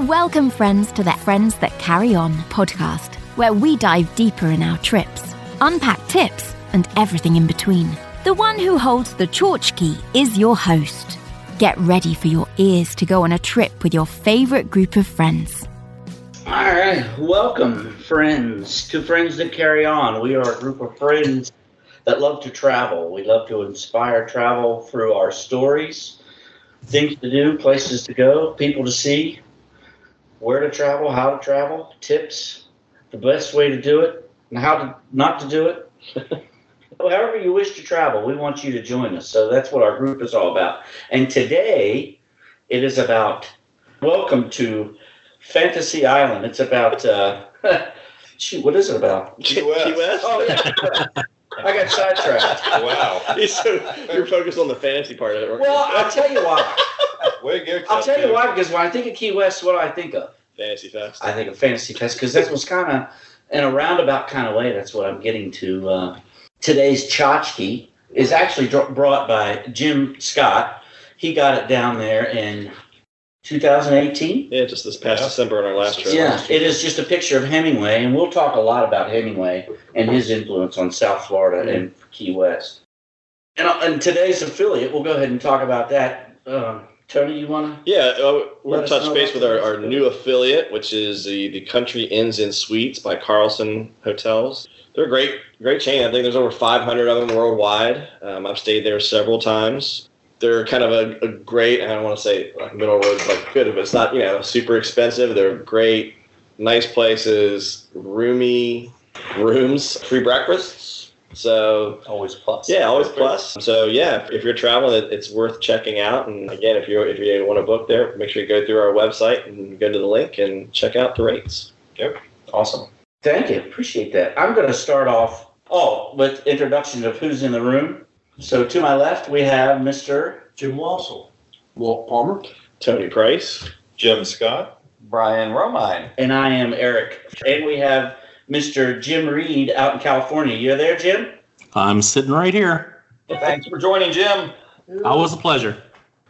Welcome, friends, to the Friends That Carry On podcast, where we dive deeper in our trips, unpack tips, and everything in between. The one who holds the tchotchke is your host. Get ready for your ears to go on a trip with your favorite group of friends. All right, welcome, friends, to Friends That Carry On. We are a group of friends that love to travel. We love to inspire travel through our stories, things to do, places to go, people to see, where to travel, how to travel, tips, the best way to do it, and how to not to do it. However you wish to travel, we want you to join us. So that's what our group is all about. And today, it is about welcome to Fantasy Island. It's about uh, shoot, what is it about? Key West. Key West? Oh yeah, I got sidetracked. Wow. so you're focused on the fantasy part of it. weren't? Well, I'll tell you why. Way to go, I'll tell you why because when I think of Key West, what do I think of? Fantasy Fest. I think of Fantasy Fest because that was kind of in a roundabout kind of way. That's what I'm getting to. Uh, today's tchotchke is actually dr- brought by Jim Scott. He got it down there in 2018. yeah, just this past Yeah. December on our last trip. Yeah, it is just a picture of Hemingway, and we'll talk a lot about Hemingway and his influence on South Florida and Key West. And, uh, and today's affiliate, we'll go ahead and talk about that. Uh, Tony, you want to? Yeah, uh, we're Let going us to touch know base with our, our new affiliate, which is the, the Country Inns and Suites by Carlson Hotels. They're a great, great chain. I think there's over 500 of them worldwide. Um, I've stayed there several times. They're kind of a, a great, I don't want to say like middle road, like good, but it's not, you know, super expensive. They're great, nice places, roomy rooms, free breakfasts. So Always plus. yeah, always plus. So yeah, if you're traveling, it- it's worth checking out. And again, if you if you want to book there, make sure you go through our website and go to the link and check out the rates. Yep. Awesome. Thank you. Appreciate that. I'm going to start off oh with introduction of who's in the room. So to my left we have Mr. Jim Wassel. Walt Palmer. Tony Price. Jim Scott. Brian Romine. and I am Eric. And we have Mr. Jim Reed out in California. You there, Jim? I'm sitting right here. Thanks for joining, Jim. Always a pleasure.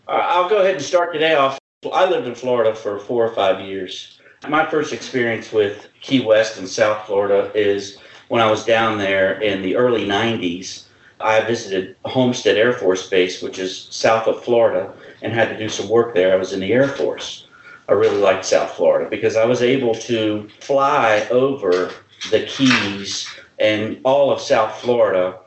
I'll go ahead and start today off. I lived in Florida for four or five years. My first experience with Key West and South Florida is when I was down there in the early 90s. I visited Homestead Air Force Base, which is south of Florida, and had to do some work there. I was in the Air Force. I really liked South Florida because I was able to fly over the Keys and all of South Florida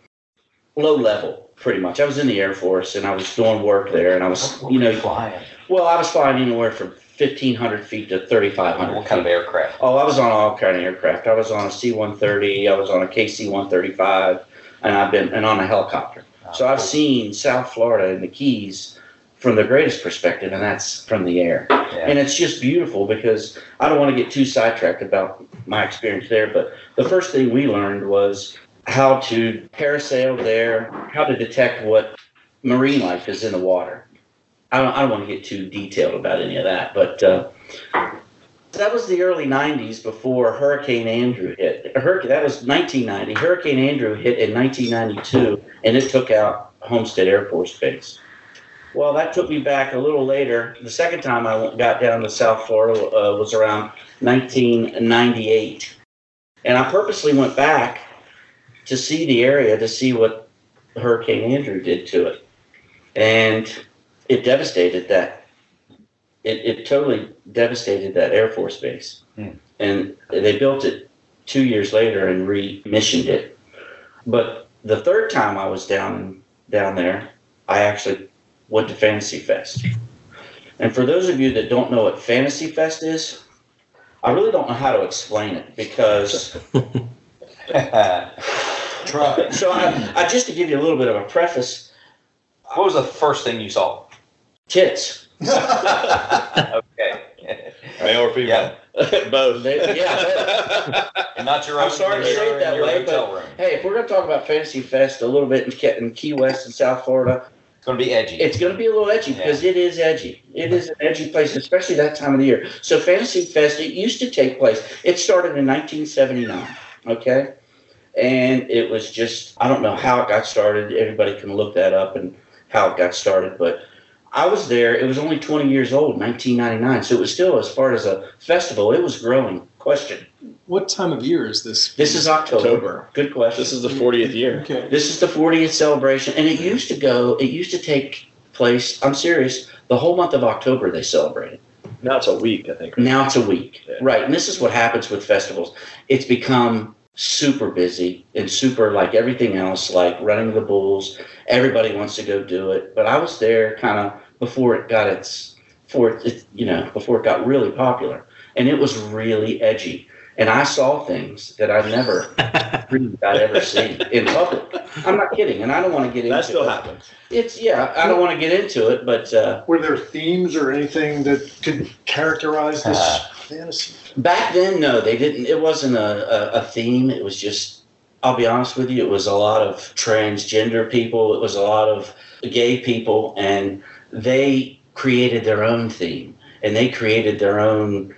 low level, pretty much. I was in the Air Force and I was doing work there, and I was, you know, flying. well, I was flying anywhere from 1,500 feet to 3,500 What kind of aircraft? Oh, I was on all kind of aircraft. I was on a C-130, I was on a KC-135, and I've been and on a helicopter. So I've seen South Florida and the Keys from the greatest perspective, and that's from the air. Yeah. And it's just beautiful because I don't want to get too sidetracked about my experience there, but the first thing we learned was how to parasail there, how to detect what marine life is in the water. I don't, I don't want to get too detailed about any of that, but uh, that was the early 90s before Hurricane Andrew hit. Hurricane, that was 1990. Hurricane Andrew hit in 1992, and it took out Homestead Air Force Base. Well, that took me back a little later. The second time I got down to South Florida uh, was around 1998. And I purposely went back to see the area to see what Hurricane Andrew did to it. And it devastated that. It, it totally devastated that Air Force base. Hmm. And they built it two years later and re-missioned it. But the third time I was down down there, I actually went to Fantasy Fest. And for those of you that don't know what Fantasy Fest is, I really don't know how to explain it because Try. so I, I just to give you a little bit of a preface, What was the first thing you saw? tits. okay. Male or female? Both. They- yeah, And not your own. I'm own. sorry to say it that your way, hotel room. Hey, if we're gonna talk about Fantasy Fest a little bit in Key West and South Florida, It's going to be edgy. it's gonna be a little edgy because it is edgy. It is an edgy place, especially that time of the year. So Fantasy Fest, it used to take place. It started in 1979. Okay, and it was just I don't know how it got started. Everybody can look that up and how it got started, but I was there. It was only 20 years old, 1999. So it was still, as far as a festival, it was growing. Question. What time of year is this? This is October. October. Good question. This is the 40th year. Okay. This is the 40th celebration, and it used to go. It used to take place. I'm serious. The whole month of October they celebrated. Now it's a week, I think. Now it's a week, Yeah. right? And this is what happens with festivals. It's become super busy and super like everything else, like running the bulls. Everybody wants to go do it, but I was there kind of before it got its, before it, you know, before it got really popular, and it was really edgy. And I saw things that I've never dreamed I'd ever seen in public. I'm not kidding, and I don't want to get into That still it. happens. It's yeah, I don't want to get into it, but uh, Were there themes or anything that could characterize this Ah. fantasy? back then, no, they didn't. It wasn't a, a, a theme. It was just, I'll be honest with you, it was a lot of transgender people. It was a lot of gay people, and they created their own theme, and they created their own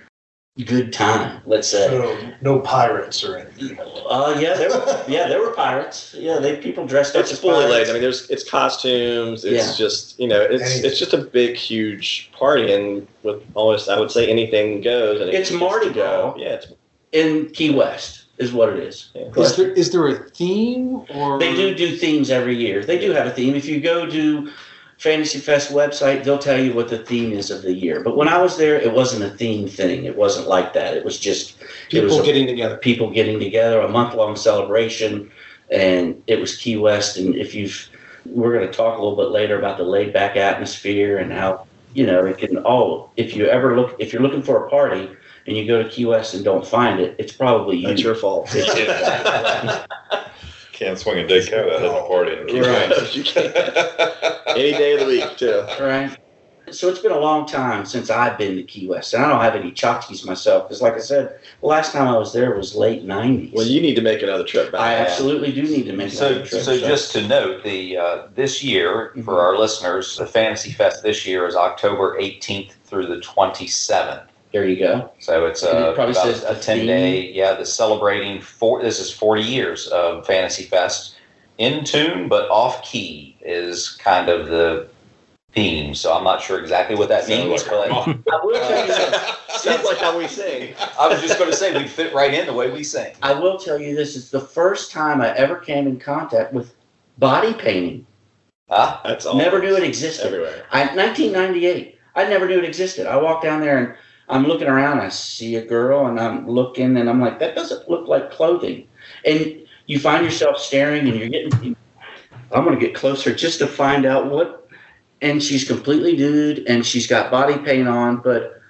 good time. Let's say. So no pirates or anything. Uh, yeah, there were, yeah, there were pirates. Yeah, they people dressed up It's as fully pirates. laid. I mean, there's it's costumes. It's Yeah. just you know, it's Anything. it's just a big, huge party, and with almost I would say anything goes. And it It's gets Mardi to go. Gras. Yeah, it's in Key West is what it is. Yeah. Is there is there a theme or They do do themes every year. They do have a theme. If you go to Fantasy Fest website, they'll tell you what the theme is of the year. But when I was there, it wasn't a theme thing. It wasn't like that. It was just it was people a- getting together? people getting together, a month long celebration, and it was Key West. And if you've, we're going to talk a little bit later about the laid back atmosphere and how you know it can all. If you ever look, if you're looking for a party and you go to Key West and don't find it, it's probably you. that's your fault. Can't swing a dead cat out in a party. and keep Right. going. Any day of the week too. right? So it's been a long time since I've been to Key West, and I don't have any tchotchkes myself because, like I said, the last time I was there was late '90s. Well, you need to make another trip back. I absolutely do need to make So, another trip. so just to note, the uh, this year for our listeners, the Fantasy Fest this year is October 18th through the 27th. There you go. So it's And it a, probably about says a the 10 day, yeah, the celebrating four, this is 40 years of Fantasy Fest. In tune, but off key is kind of the theme. So I'm not sure exactly what that Sounds means, like but I will tell you. Sounds like how we sing. I was just going to say we fit right in the way we sing. I will tell you this is the first time I ever came in contact with body painting. Huh? That's all. Never knew it existed. everywhere. I 1998. I never knew it existed. I walked down there and I'm looking around. I see a girl and I'm looking and I'm like, that doesn't look like clothing. And you find yourself staring and you're getting. I'm gonna get closer just to find out what. And she's completely nude and she's got body paint on, but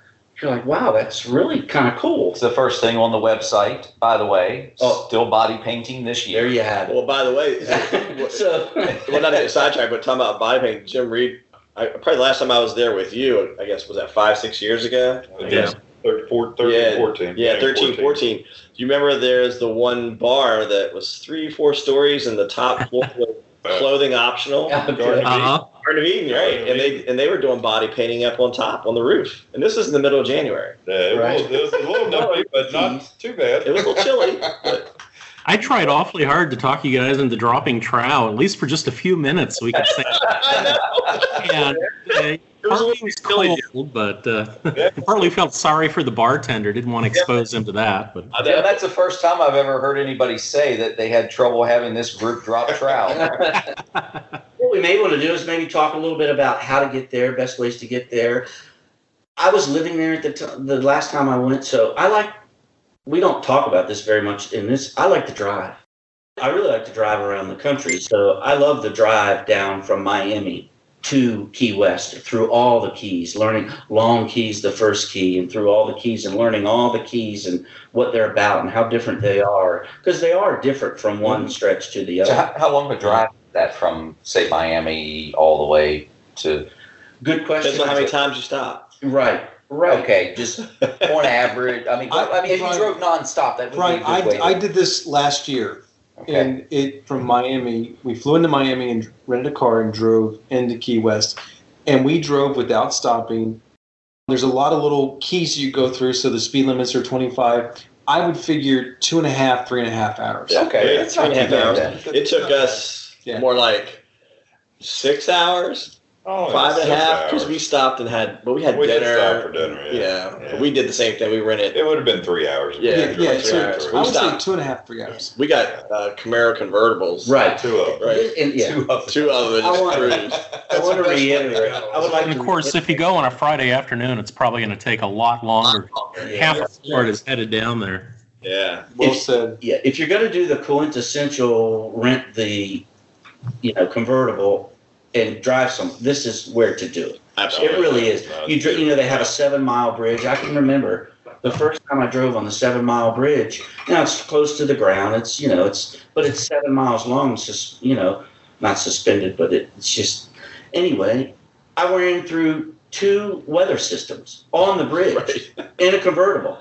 you're like, wow, that's really kind of cool. It's the first thing on the website, by the way. Oh. Still body painting this year. There you have it. Well, by the way, so well, not to get sidetracked, but talking about body paint, Jim Reed. I, probably the last time I was there with you, I guess was that five, six years ago. I Yeah. guess. 13, 14, Yeah, 14. Yeah, 13, 14. Do you remember there's the one bar that was three, four stories and the top floor was clothing optional? Yeah, Garden of Uh-huh. Eden, Garden of Eden, right? Garden of And they and they were doing body painting up on top on the roof. And this is in the middle of January. Yeah, it, Right. was, it was a little nippy, but not too bad. It was a little chilly, but I tried awfully hard to talk you guys into dropping trow, at least for just a few minutes, so we could say. and, uh, It was partly was chilly, cold, but uh, partly felt sorry for the bartender. Didn't want to expose him to that, but I Jim, know. that's the first time I've ever heard anybody say that they had trouble having this group drop trout. What we may want to do is maybe talk a little bit about how to get there, best ways to get there. I was living there at the t- the last time I went, so I like. We don't talk about this very much in this. I like to drive. I really like to drive around the country, so I love the drive down from Miami to Key West through all the keys, learning Long Keys, the first key, and through all the keys, and learning all the keys and what they're about and how different they are, because they are different from one stretch to the so other. how, how long a drive is that from, say, Miami all the way to? Good question. Depends on how many times you stop. Right, right. Okay, just on average. I mean, I- I, mean, if you Brian- drove nonstop, that would Brian, be a way. I, I did this last year, okay. and it from Miami. We flew into Miami and rented a car and drove into Key West, and we drove without stopping. There's a lot of little keys you go through, so the speed limits are 25. I would figure two and a half, three and a half hours. okay, Yeah, that's three not and a too half hours. It took us Yeah. more like six hours Oh, Five and a six half because we stopped and had, but we had We did dinner. stop for dinner, yeah. Yeah, Yeah. we did the same thing. We rented. It would have been three hours. Yeah, Yeah, yeah. three So hours. I We would say stopped. two and a half, three hours. We got uh, Camaro convertibles. Right. Two of them. Right. And, yeah. Two of them. Two of them I want- cruised. I want to reiterate. I would like And to of course, if you go on a Friday afternoon, it's probably going to take a lot longer. Half the Florida is headed down there. Yeah. Well If- said. yeah, if you're going to do the quintessential rent the, you know, convertible and drive some, this is where to do it. Absolutely. It really is. You you know they have a seven mile bridge. I can remember the first time I drove on the seven mile bridge. Now it's close to the ground. It's you know it's but it's seven miles long. It's just you know not suspended, but it, it's just anyway. I ran through two weather systems on the bridge in a convertible.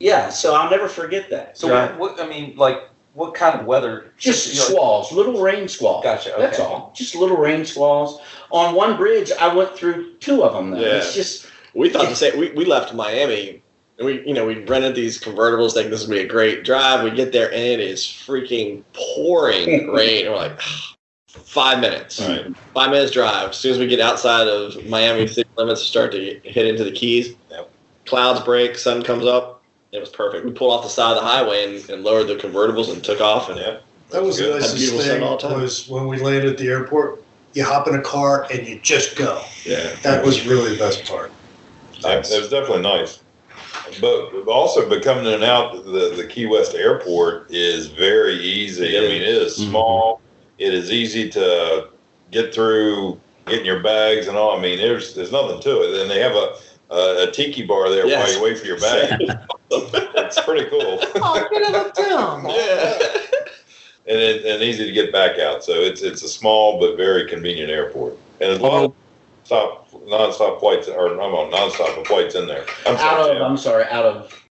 yeah, so I'll never forget that. So Right. what, what I mean, like, what kind of weather? Just you know, squalls, little rain squalls. Gotcha, That's all. Just little rain squalls. On one bridge, I went through two of them. Though. Yeah. It's just We thought the same. We, we left Miami and we, you know, we rented these convertibles thinking this would be a great drive. We get there and it is freaking pouring rain. We're like, five minutes. Right. Five minutes drive. As soon as we get outside of Miami city limits, start to hit into the Keys. Yep. Clouds break, sun comes up. It was perfect. We pulled off the side of the highway and, and lowered the convertibles and took off. And Yeah. That was the Good. Had nicest beautiful thing all time. was when we landed at the airport, you hop in a car and you just go. Yeah. That was really the best part. Nice. It was definitely nice. But also, but coming in and out the, the Key West airport is very easy. I mean, it is Mhm. small. It is easy to get through, getting your bags and all. I mean, there's there's nothing to it. And they have a a, a tiki bar there Yes. while you wait for your bag. it's pretty cool. Oh, get out of town. yeah. and, it, and easy to get back out. So it's it's a small but very convenient airport, and a lot of stop non-stop flights or I'm on non-stop flights in there. I'm out sorry, of Jim. I'm sorry, out of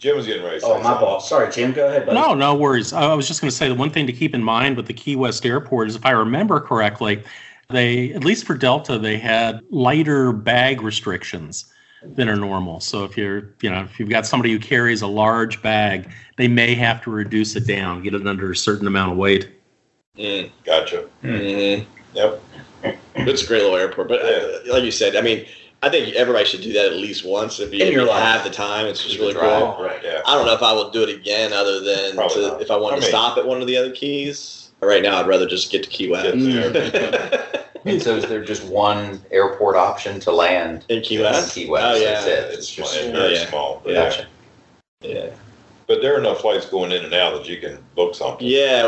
Jim was getting ready. Oh my something. boss. Sorry, Jim. Go ahead, buddy. No, no worries. I was just going to say the one thing to keep in mind with the Key West Airport is, if I remember correctly, they at least for Delta they had lighter bag restrictions than are normal. So if you're, you know, if you've got somebody who carries a large bag, they may have to reduce it down, get it under a certain amount of weight. Mm, Gotcha. mhm. Yep. It's a great little airport, but uh, like you said, I mean, I think everybody should do that at least once if you, In if you have the time. It's just really Drive. cool. Right. Yeah. I don't know if I will do it again, other than to, if I wanted I to stop at one of the other keys. Right now, I'd rather just get to Key West. Get there. And so is there just one airport option to land? In Key in West. Key West. Oh That's yeah. it. It's just just very yeah. small. But, Gotcha. Yeah. but there are enough flights going in and out that you can book something. Yeah.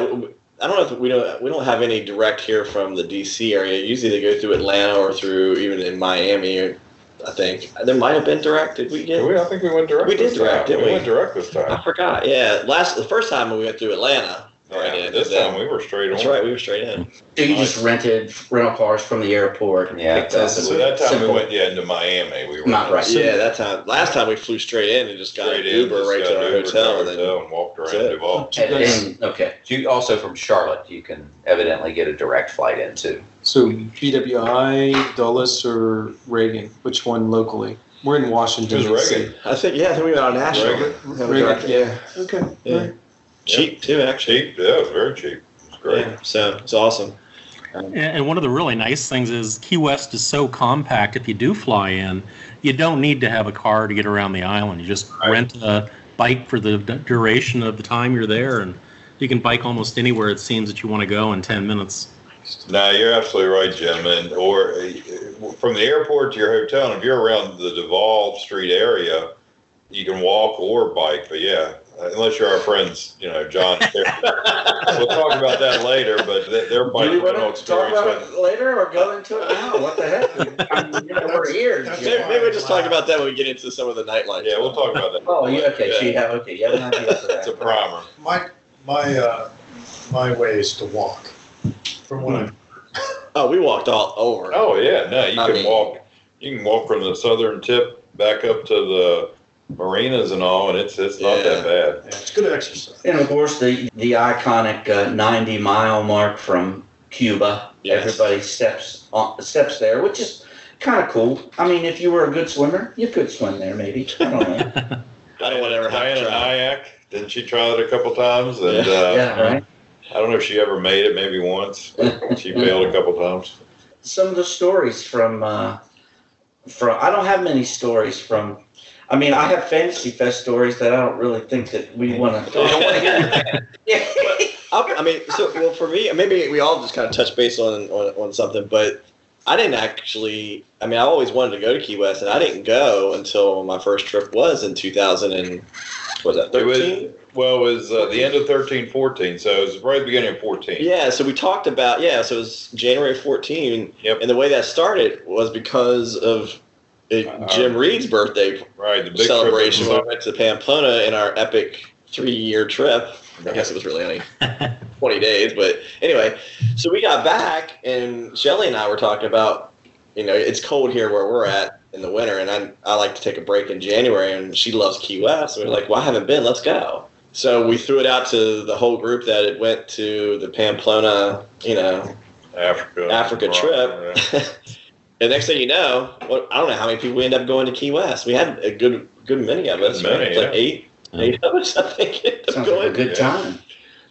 I don't know if we don't we don't have any direct here from the DC area. Usually they go through Atlanta or through even in Miami. Or, I think there might have been direct. Did we Did get? we, I think we went direct. We did this direct, time. didn't we? we? went direct this time. I forgot. Yeah. Last the first time we went through Atlanta. Oh, yeah, in, this then- time we were straight That's on. right. We were straight in. So you just rented rental cars from the airport. and Yeah, picked up that's- So that time Simple. we went yeah into Miami. We were Not right. yeah, that time. Last time we flew straight in and just got Straight an Uber just right to our Uber hotel, our and then hotel and walked around That's it. Duval. And, and- okay. You also from Charlotte, you can evidently get a direct flight into. So BWI, Dulles, or Reagan? Which one locally? We're in Washington. It was Reagan. I think yeah, I think we went on national. Reagan. Reagan, yeah. Okay. Yeah. Right. Cheap too, actually. Cheap. Yeah, it was very cheap. It was great. Yeah, so it's awesome. And and one of the really nice things is Key West is so compact. If you do fly in, you don't need to have a car to get around the island. You just Right. rent a bike for the duration of the time you're there, and you can bike almost anywhere it seems that you want to go in 10 minutes. No, you're absolutely right, Jim. And or uh, from the airport to your hotel, and if you're around the Duval Street area, you can walk or bike. But yeah, uh, unless you're our friends, you know, John. we'll talk about that later. But th- their bike Do we rental want to talk experience. about was- it later or go into it now? What the heck? I mean, you know, we're here. Maybe, maybe we'll just talk about that when we get into some of the nightlife. Yeah, we'll talk about that. Oh, yeah, okay. Yeah. you have okay. You have an idea for that. It's a primer. My, my, uh, my way is to walk. From what I've Oh, we walked all over. Oh yeah, no, you I can mean- walk. You can walk from the southern tip back up to the marinas and all, and it's it's not that bad. Yeah, it's good exercise. And of course, the the iconic uh, 90 mile mark from Cuba. Yes. Everybody steps on steps there, which is kind of cool. I mean, if you were a good swimmer, you could swim there, maybe. I don't know. I don't want to ever have Diana to try. Nyad, didn't she try it a couple times? And Yeah. uh, yeah, right. I don't know if she ever made it, maybe once. But she failed a couple times. some of the stories from uh, from. I don't have many stories from. I mean, I have Fantasy Fest stories that I don't really think that we want to. We want to hear. Yeah. I, I mean, so well for me, maybe we all just kind of touch base on, on on something, but I didn't actually. I mean, I always wanted to go to Key West, and I didn't go until my first trip was in 2000 and was that It was, 13? well, it was uh, the end of 13, 14, so it was right at the beginning of 14. Yeah, so we talked about yeah, so it was January 14, Yep. and the way that started was because of it, Uh, Jim Reed's birthday Right, the big celebration. We went to Pamplona in our epic three-year trip. I guess it was really only 20 days, but anyway, so we got back, and Shelly and I were talking about, you know, it's cold here where we're at in the winter, and I I like to take a break in January, and she loves Key West. And we are like, well, I haven't been. Let's go. So we threw it out to the whole group that it went to the Pamplona, you know, Africa. Africa trip. yeah. and next thing you know, well, I don't know how many people we end up going to Key West. We had a good good many of us. Many, right? It's like yeah. eight, eight of us, I think. ended up Sounds like a good time.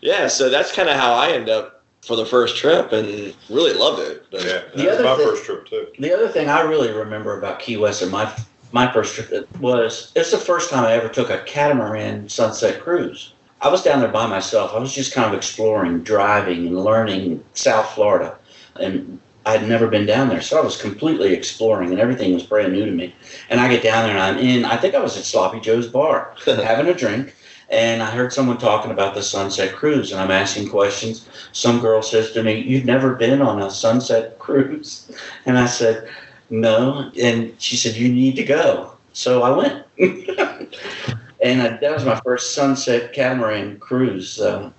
Yeah, so that's kind of how I end up for the first trip, and really loved it. But Yeah, The was my thing- first trip too. The other thing I really remember about Key West and my my first trip was it's the first time I ever took a catamaran sunset cruise. I was down there by myself. I was just kind of exploring, driving, and learning South Florida, and I had never been down there, so I was completely exploring, and everything was brand new to me. And I get down there, and I'm in. I think I was at Sloppy Joe's bar having a drink, and I heard someone talking about the sunset cruise, and I'm asking questions. Some girl says to me, "You've never been on a sunset cruise," and I said, "No," and she said, "You need to go." So I went, and uh, that was my first sunset catamaran cruise. Uh,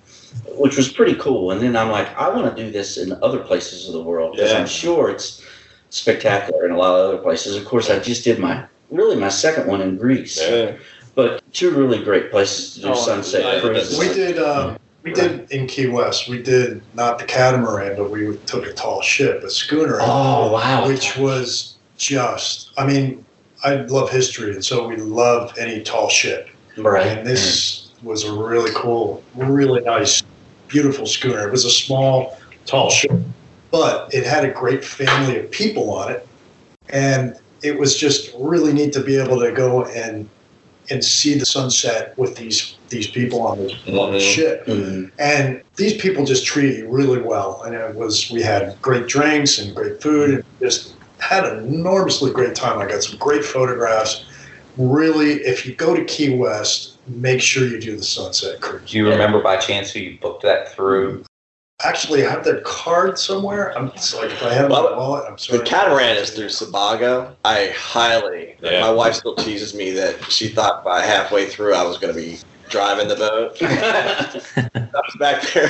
which was pretty cool, and then I'm like, I want to do this in other places of the world because Yeah. I'm sure it's spectacular in a lot of other places. Of course, I just did my really my second one in Greece, yeah. but two really great places to do Oh, sunset I- cruises. We did. Uh, we did in Key West. We did not the catamaran, but we took a tall ship, a schooner, Oh wow! which was just. I mean, I love history, and so we love any tall ship. right. And this was a really cool, really nice, beautiful schooner. It was a small, tall ship, but it had a great family of people on it, and it was just really neat to be able to go and and see the sunset with these these people on the on the Mhm. ship. Mhm. And these people just treated you really well. And it was we had great drinks and great food and just had an enormously great time. I got some great photographs. Really, if you go to Key West, make sure you do the sunset cruise. Do you remember by chance who you booked that through? Actually, I have that card somewhere. I'm sorry if I have my Well, wallet. I'm sorry. The catamaran is through Sebago. I highly. Yeah. My wife still teases me that she thought by halfway through I was going to be driving the boat. I was back there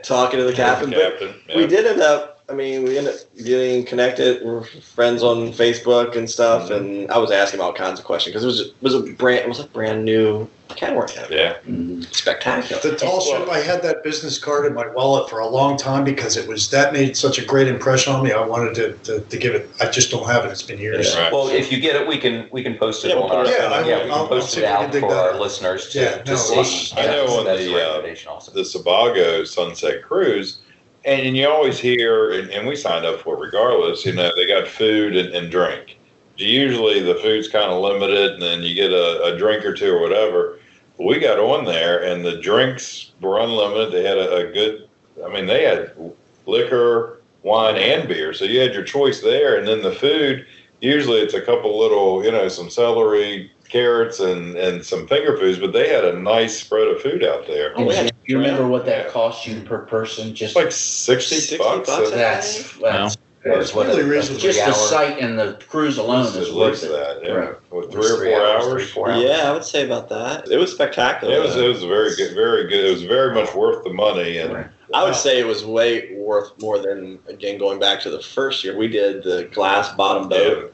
talking to the captain, but Captain. we yeah. did end up. I mean, we ended up getting connected. We're friends on Facebook and stuff, and I was asking all kinds of questions because it was it was a brand it was a brand new catamaran. Yeah. Mhm. Spectacular. The tall ship, I had that business card in my wallet for a long time because it was that made such a great impression on me. I wanted to, to, to give it. I just don't have it. It's been years. Right. Well, if you get it, we can we can post it Yeah, on our it- Yeah, I will- we I'll- can I'll post it if we can out for our listeners to, Yeah, to no, see. I know That's- on that's the, uh, also. the Sebago Sunset Cruise, and, and you always hear, and, and we signed up for regardless. You know, they got food and, and drink. Usually the food's kind of limited, and then you get a, a drink or two or whatever. We got on there, and the drinks were unlimited. They had a, a good, I mean, they had liquor, wine, and beer, so you had your choice there. And then the food, usually it's a couple little, you know, some celery, carrots, and and some finger foods, but they had a nice spread of food out there. Oh, we had- you remember what that cost you per person? Just like 60, 60 bucks. bucks, that's that's What, really a- a reasonable. just the three-hour- sight and the cruise alone At is worth it. that, yeah. Right. With It three was or four hours. three, four hours. Yeah, I would say about that. It was spectacular. It was it was very good, very good. It was very much worth the money, and Right. I would say it was way worth more than again going back to the first year. We did the glass bottom boat. yeah.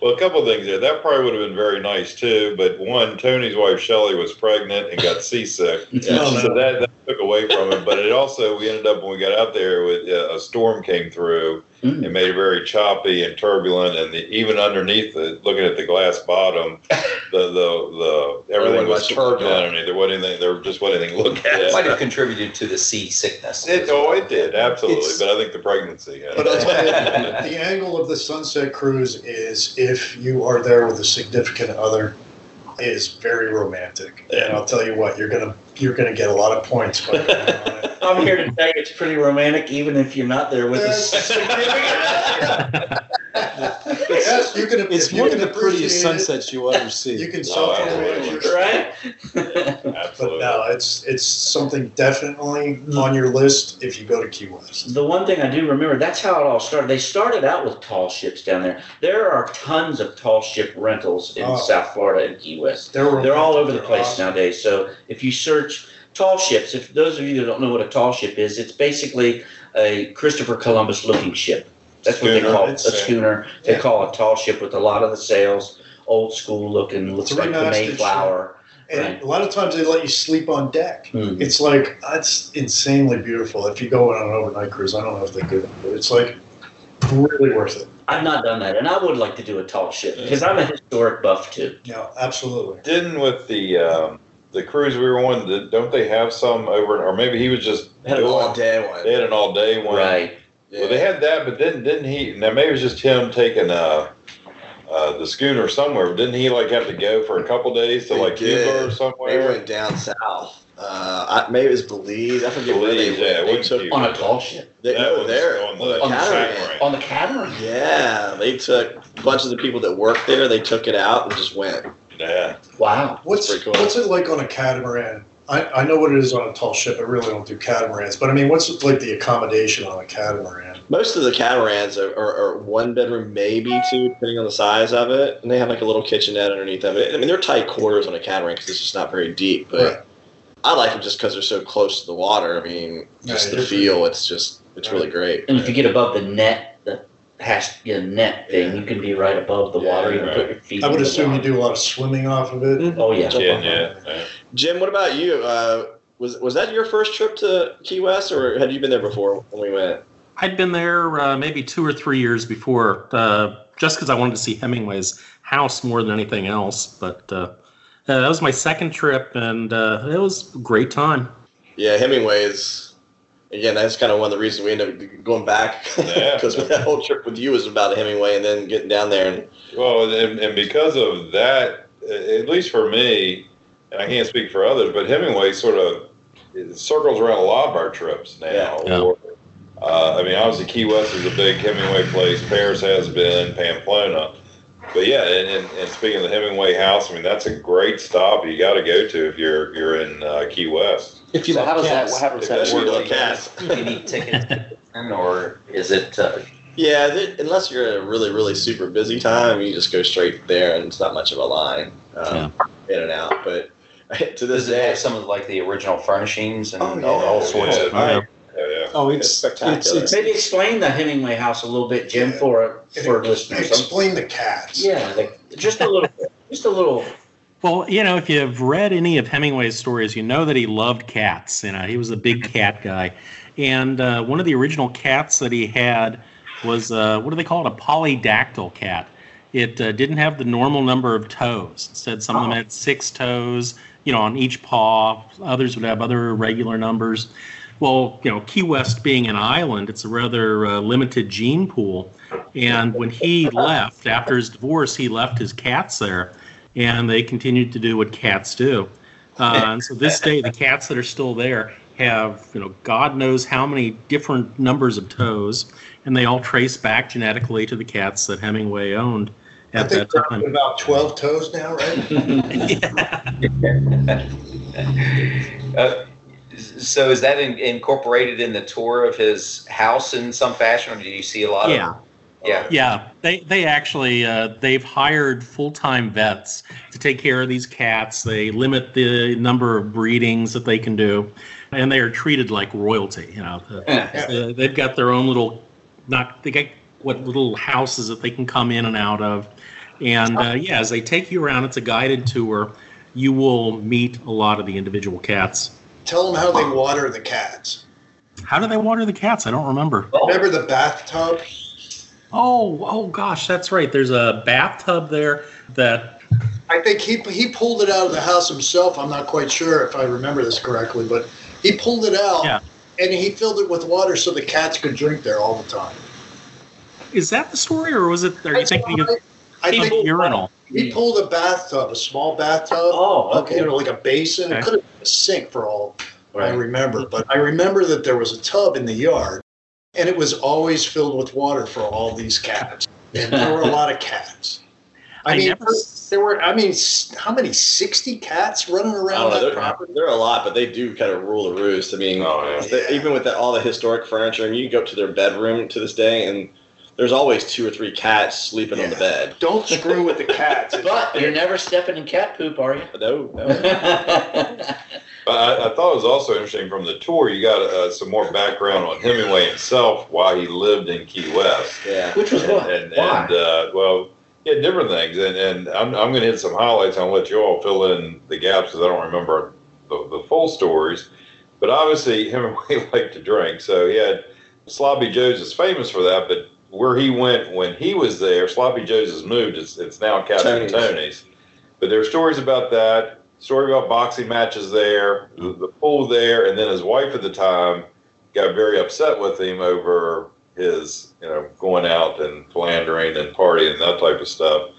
Well, a couple of things there. That probably would have been very nice too. But one, Tony's wife Shelley was pregnant and got seasick. Oh, no. so that, that took away from it. But it also we ended up when we got out there with uh, a storm came through Mm. and made it very choppy and turbulent. And the, even underneath it, looking at the glass bottom, the the the everything was turbulent. I mean, there wasn't anything. There just wasn't anything to look at. It Might have contributed to the seasickness. It, oh, it did absolutely, It's- but I think the pregnancy. Had But I'll tell you, the angle of the Sunset Cruise is if you are there with a significant other, is very romantic. And I'll tell you what, you're gonna you're gonna get a lot of points by on it. I'm here to tell you it's pretty romantic, even if you're not there with us. Yes, you can. It's if you one of the prettiest appreciate it, sunsets you'll ever see. You can Oh, self-image yourself. right? But absolutely. no, it's it's something definitely on your list if you go to Key West. The one thing I do remember, that's how it all started. They started out with tall ships down there. There are tons of tall ship rentals in Oh. South Florida and Key West. They're, They're all over the place awesome. nowadays. So if you search tall ships, if those of you that don't know what a tall ship is, it's basically a Christopher Columbus looking ship. That's what they Schooner. call it, a It's- schooner. They yeah. call a tall ship with a lot of the sails, old school looking, looks like the Three-masted Mayflower. And Right. a lot of times they let you sleep on deck. Mhm. It's like that's insanely beautiful. If you go on an overnight cruise, I don't know if they do, it. but it's like really worth it. I've not done that, and I would like to do a tall ship because I'm a historic buff too. Yeah, absolutely. Didn't with the um, the cruise we were on? did- Don't they have some over? Or maybe he was just Had an doing- all day one. They had an all day one. Right. Well, they had that, but then didn't he? Now maybe it was just him taking uh, uh, the schooner somewhere. But didn't he like have to go for a couple days to They like Cuba or or They went down south. Uh, I, maybe it was Belize. I forget where they Belize, went. yeah, it they wasn't took Cuba. On a tall ship. they, That no, there on the- on the on the catamaran. catamaran. On the catamaran. Yeah, they took a bunch of the people that worked there. They took it out and just went. Yeah, Wow. What's cool. what's it like on a catamaran? I, I know what it is on a tall ship. I really don't do catamarans, but I mean, what's like the accommodation on a catamaran? Most of the catamarans are, are, are one bedroom, maybe two, depending on the size of it, and they have like a little kitchenette underneath them. I mean, they're tight quarters on a catamaran because it's just not very deep. But Right. I like them just because they're so close to the water. I mean, just Yeah, the you're- feel. It's just it's really great. And if you get above the net, the hash you know, net thing, you can be right above the water. You can put your feet. I would in the assume you water. do a lot of swimming off of it. Oh yeah. Jump yeah, off yeah. yeah. Jim, what about you? Uh, was was that your first trip to Key West, or had you been there before when we went? I'd been there uh, maybe two or three years before, uh, just because I wanted to see Hemingway's house more than anything else. But uh, uh, that was my second trip, and uh, it was a great time. Yeah, Hemingway's. Again, that's kind of one of the reasons we ended up going back Yeah. because that whole trip with you was about Hemingway, and then getting down there and Well, and, and because of that, at least for me, and I can't speak for others, but Hemingway sort of circles around a lot of our trips now. Yeah. Yeah. Or, uh, I mean, obviously Key West is a big Hemingway place. Paris has been, Pamplona. But yeah, and, and, and speaking of the Hemingway house, I mean that's a great stop you got to go to if you're you're in uh, Key West. If you So love how does that cats. how does that work? like cats. Do you need tickets, or is it? Uh, yeah, th- unless you're in a really really super busy time, you just go straight there, and it's not much of a line um, in and out. But to this does it day, have some of like the original furnishings and Oh, all, yeah. all sorts Yeah. of? Yeah, yeah. Oh, it's It's spectacular. It's, it's, Maybe explain the Hemingway house a little bit, Jim, for for listeners. Explain the cats. Yeah, like, just a little bit. Just a little. Well, you know, if you've read any of Hemingway's stories, you know that he loved cats. You know, he was a big cat guy, and uh, one of the original cats that he had was uh, what do they call it? A polydactyl cat. It uh, didn't have the normal number of toes. Instead, some of them had six toes, you know, on each paw. Others would have other irregular numbers. Well, you know, Key West being an island, it's a rather uh, limited gene pool. And when he left, after his divorce, he left his cats there, and they continued to do what cats do. Uh, and so this day, the cats that are still there have, you know, God knows how many different numbers of toes, and they all trace back genetically to the cats that Hemingway owned I at think that time. about twelve toes now, right? Uh, so is that in, incorporated in the tour of his house in some fashion, or do you see a lot Yeah. of? Yeah. Yeah, they they actually uh, they've hired full time vets to take care of these cats. They limit the number of breedings that they can do, and they are treated like royalty. You know, The- uh, they've got their own little not they got what little houses that they can come in and out of, and uh, yeah, as they take you around, it's a guided tour. You will meet a lot of the individual cats. Tell them how they water the cats. How do they water the cats? I don't remember. Remember the bathtub? Oh, oh gosh, that's right. There's a bathtub there that I think he he pulled it out of the house himself. I'm not quite sure if I remember this correctly, but he pulled it out Yeah. and he filled it with water so the cats could drink there all the time. Is that the story, or was it? Are you thinking of I think urinal? He mm. pulled a bathtub, a small bathtub. Oh, okay. You know, like a basin. It could have been a sink for all I remember, but I remember that there was a tub in the yard, and it was always filled with water for all these cats. And there were a lot of cats. I, I mean, never- there were. I mean, how many? Sixty cats running around don't know. that There, property. there are a lot, but they do kind of rule the roost. I mean, Oh, yeah. they- even with the, all the historic furniture, and you go up to their bedroom to this day, and there's always two or three cats sleeping on the bed. Don't screw with the cats. But you're never stepping in cat poop, are you? No, no. But I, I thought it was also interesting from the tour. You got uh, some more background on Hemingway himself, why he lived in Key West, Yeah. Which was and what? and, Why? and uh, well, yeah, different things. And and I'm I'm going to hit some highlights. I'll let you all fill in the gaps because I don't remember the, the full stories. But obviously, Hemingway liked to drink, so he had Sloppy Joe's is famous for that. But where he went when he was there, Sloppy Joe's has moved. It's it's now Captain Tony's. Tony's. But there are stories about that. Story about boxing matches there, the, the pool there, and then his wife at the time got very upset with him over his, you know, going out and philandering and partying and that type of stuff,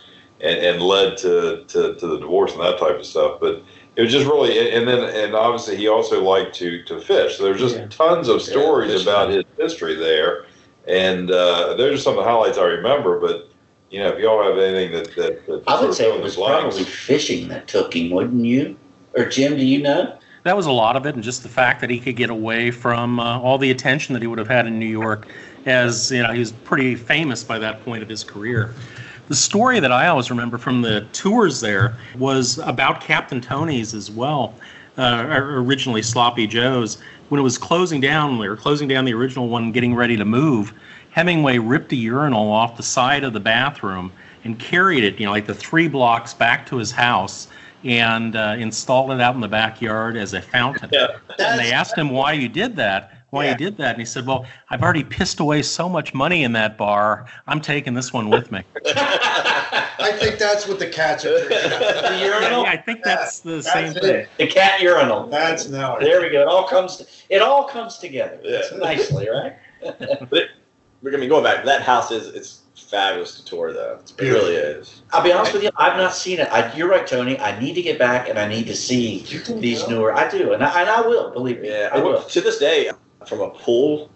and, and led to, to, to the divorce and that type of stuff. But it was just really, and then and obviously he also liked to to fish. So there's just Yeah. tons of stories fishing. about his history there, and uh, those are some of the highlights I remember. But you know, if y'all have anything that that, that I would say it was the probably fishing that took him, wouldn't you? Or Jim, do you know? That was a lot of it, and just the fact that he could get away from uh, all the attention that he would have had in New York, as you know, he was pretty famous by that point of his career. The story that I always remember from the tours there was about Captain Tony's as well, uh, originally Sloppy Joe's. When it was closing down, they were closing down the original one, getting ready to move. Hemingway ripped a urinal off the side of the bathroom and carried it, you know, like the three blocks back to his house and uh, installed it out in the backyard as a fountain. Yeah. And they asked him why you did that, why Yeah. you did that, and he said, "Well, I've already pissed away so much money in that bar. I'm taking this one with me." I think that's what the cats are drinking. The Yeah, urinal? I think that's the That's same it. thing. The cat urinal. That's now. There we go. It all comes. It all comes together. Yeah. Nicely, right? We're gonna be going back. That house is it's fabulous to tour though. It really is. I'll be honest with you. I've not seen it. I, you're right, Tony. I need to get back and I need to see these newer. I do, and I, and I will. Believe me, Yeah, I will. to this day, from a pool,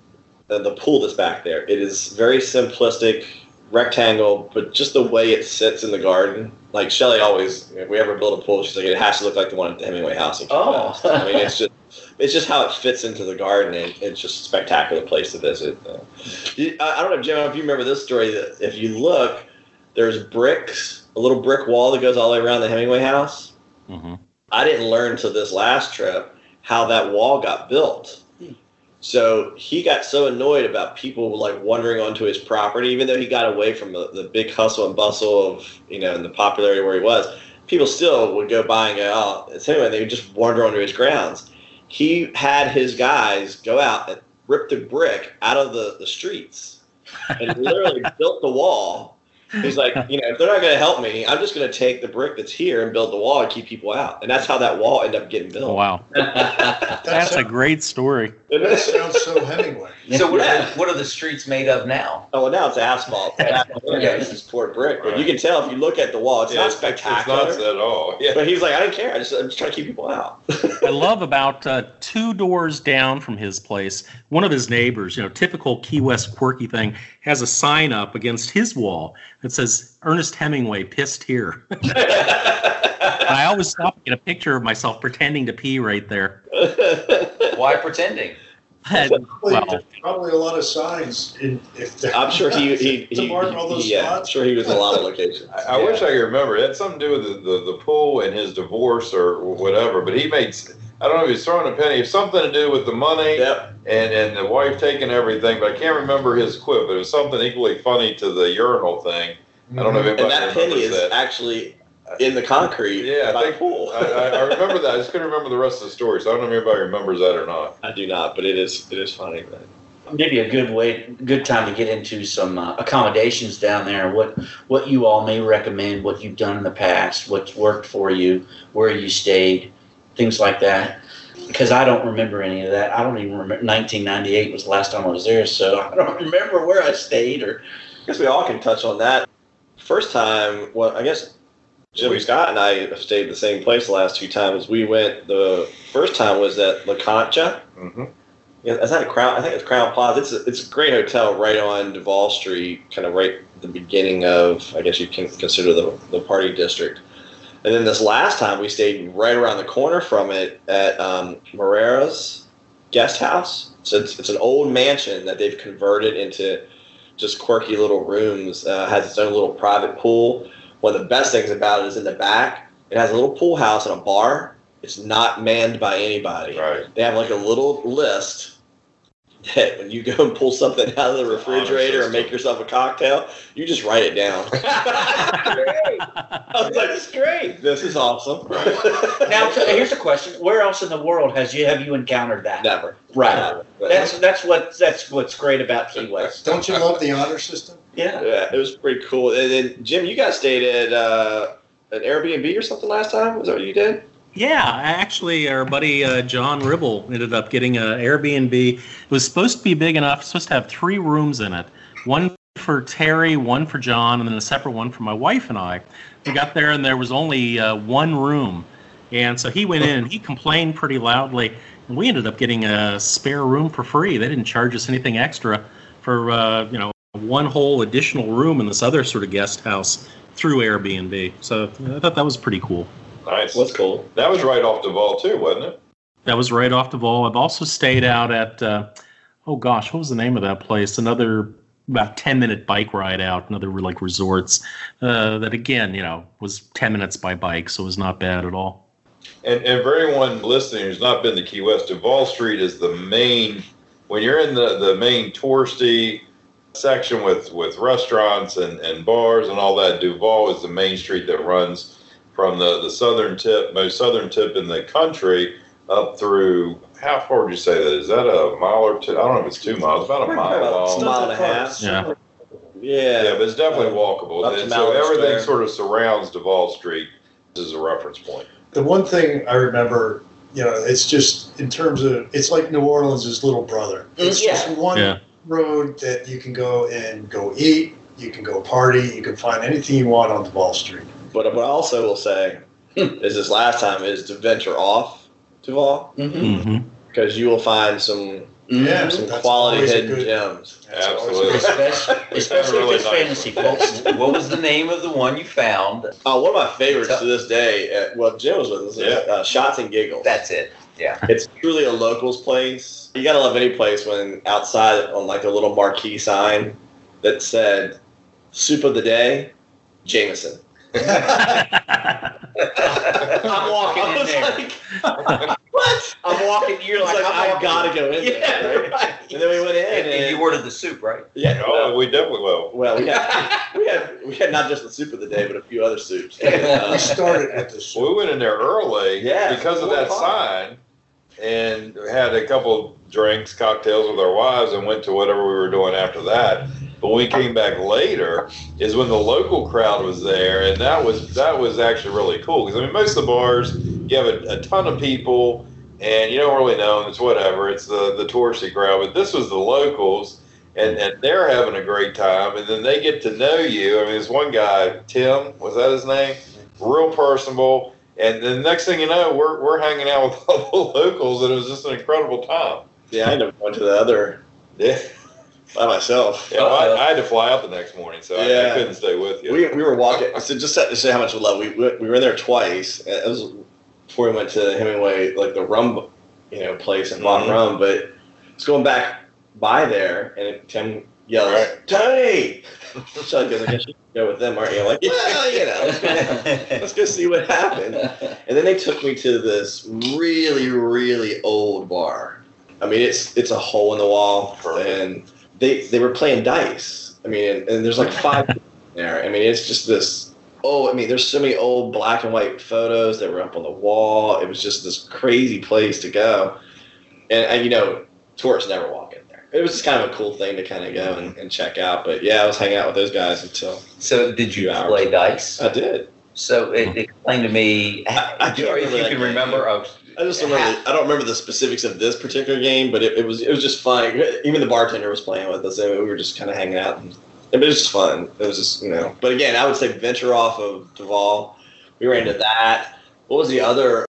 the pool that's back there, it is very simplistic, rectangle, but just the way it sits in the garden. Like Shelly always, if we ever build a pool, she's like, it has to look like the one at the Hemingway house. in Oh. I mean, it's just, it's just how it fits into the garden, and it's just a spectacular place to visit. Uh, you- I I don't know, Jim, if you remember this story. That if you look, there's bricks, a little brick wall that goes all the way around the Hemingway house. hmm I didn't learn until this last trip how that wall got built. So he got so annoyed about people like wandering onto his property, even though he got away from the, the big hustle and bustle of, you know, and the popularity where he was. People still would go by and go, oh, it's him, they would just wander onto his grounds. He had his guys go out and rip the brick out of the, the streets and literally built the wall. He's like, you know, if they're not going to help me, I'm just going to take the brick that's here and build the wall and keep people out. And that's how that wall ended up getting built. Oh, wow, that's a great story. That sounds so Hemingway. So what, Yeah. are, what are the streets made of now? Oh, well, now it's asphalt. yeah, this is poured brick. But you can tell if you look at the wall, it's Yeah, not it's, it's spectacular. not at all. Yeah. But he's like, I don't care. I just, I'm just trying to keep people out. I love about uh, two doors down from his place, one of his neighbors, you know, typical Key West quirky thing, has a sign up against his wall that says Ernest Hemingway pissed here. I always stop and get a picture of myself pretending to pee right there. Why pretending? And, well, probably a lot of signs in if there- I'm sure he, he, to he, mark all those he- yeah, I'm sure he was in a lot of locations. I, I wish I could remember. It had something to do with the, the, the pool and his divorce or whatever. But he made, I don't know if he's throwing a penny, it's something to do with the money Yep. and, and the wife taking everything. But I can't remember his quip. But it was something equally funny to the urinal thing. I don't know if mm-hmm. anybody And that penny is that. actually in the concrete Yeah, I think- pool. I, I, I remember that. I just couldn't remember the rest of the story. So I don't know if anybody remembers that or not. I do not, but it is it is funny. But maybe a good way, good time to get into some uh, accommodations down there. What what you all may recommend, what you've done in the past, what's worked for you, where you stayed, things like that. Because I don't remember any of that. I don't even remember. 1998 was the last time I was there, so I don't remember where I stayed or. I guess we all can touch on that. First time, well, I guess Jimmy Scott and I have stayed the same place the last two times. We went. The first time was at La Concha. hmm Yeah, is that a Crown? I think it's Crowne Plaza. It's a, it's a great hotel right on Duval Street, kind of right at the beginning of, I guess you can consider the, the party district. And then this last time we stayed right around the corner from it at um, Marrero's guest house. So it's, it's an old mansion that they've converted into just quirky little rooms. Uh, has its own little private pool. One of the best things about it is in the back. It has a little pool house and a bar. It's not manned by anybody Right. they have like a little list that when you go and pull something out of the refrigerator and make yourself a cocktail, you just write it down. I was like, That's great. this is awesome. Now, t- here's a question: Where else in the world has you have you encountered that? never. Right. Never. That's that's what that's what's great about Key West. Don't you love the honor system? Yeah. yeah, it was pretty cool. And then Jim, you guys stayed at uh, an Airbnb or something last time. Was that what you did? Yeah, actually, our buddy uh, John Ribble ended up getting an Airbnb. It was supposed to be big enough, supposed to have three rooms in it one for Terry, one for John, and then a separate one for my wife and I. We got there, and there was only uh, one room. And so he went in and he complained pretty loudly. And we ended up getting a spare room for free. They didn't charge us anything extra for, uh, you know, one whole additional room in this other sort of guest house through Airbnb. So I thought that was pretty cool. Nice. What's cool? That was right off Duval too, wasn't it? That was right off Duval. I've also stayed out at, uh, oh gosh, what was the name of that place? Another about 10 minute bike ride out, another like resorts uh, that again, you know, was 10 minutes by bike, so it was not bad at all. And, and for anyone listening who's not been to Key West, Duval Street is the main. When you're in the, the main touristy section with, with restaurants and, and bars and all that, Duval is the main street that runs from the, the southern tip, most southern tip in the country, up through. How far would you say that? Is that a mile or two? I don't know if it's two miles. About a mile About a mile and a half. Yeah. Yeah. Yeah, but it's definitely walkable. Up to And so Mallory everything Square. sort of surrounds Duval Street as a reference point. The one thing I remember, you know, it's just in terms of it's like New Orleans' little brother. Mm, it's Yeah. just one Yeah. road that you can go and go eat, you can go party, you can find anything you want on Duval Street. But what I also will say is this last time is to venture off Duval Mm-hmm. hmm because you will find some Yeah, some quality hidden good- gems. That's Absolutely. Especially, especially Really nice. fantasy folks. what was the name of the one you found? Uh, one of my favorites to this day, uh, well, Jim was with us, Yeah. uh, Shots and Giggles. That's it. Yeah. It's truly a locals place. You gotta love any place when outside on like a little marquee sign that said "Soup of the Day, Jameson." I'm walking I in there. Like, what? I'm walking. You're like, like, I'm I walking. gotta go in Yeah, there, right? right. And then we went in, And, and, and you ordered the soup, right? yeah, Oh, we definitely will. Well, we had, we had we had not just the soup of the day, but a few other soups. Uh, We started at the Well, we went in there early Yeah, because of that o'clock. sign and had a couple drinks, cocktails with our wives, and went to whatever we were doing after that. But when we came back later, is when the local crowd was there, and that was that was actually really cool because I mean most of the bars you have a, a ton of people, and you don't really know them. It's whatever. It's the the touristy crowd, but this was the locals. And, and they're having a great time, and then they get to know you. I mean, this one guy, Tim, was that his name? Real personable, and the next thing you know, we're, we're hanging out with all the locals, and it was just an incredible time. yeah, I ended up going to the other Yeah, by myself. yeah I, I had to fly out the next morning, so I, I couldn't stay with you. We, we were walking. So just to say how much we love, we we we were in there twice. It was before we went to Hemingway, like the rum, you know, place and bought Mhm. rum. But it's going back by there, and it, Tim yells, Right. "Tony!" So I guess I guess you can go with them, aren't you? I'm like, well, you know, let's go, let's go see what happened. And then they took me to this really, really old bar. I mean, it's it's a hole in the wall, Perfect. and they they were playing dice. I mean, and, and there's like five there. I mean, it's just this. Oh, I mean, there's so many old black and white photos that were up on the wall. It was just this crazy place to go, and, and you know, tourists never walk in there. it was just kind of a cool thing to kind of go and, and check out. But yeah, I was hanging out with those guys until So did you Two hours. play dice? I did. So it, explain to me, I- I do if remember you can game. remember. Oh, I just remember. I don't remember the specifics of this particular game, but it, it was it was just fun. Even the bartender was playing with us, and we were just kind of hanging out. And, it was just fun. It was just you know. But again, I would say venture off of Duval. We ran into that. What was the other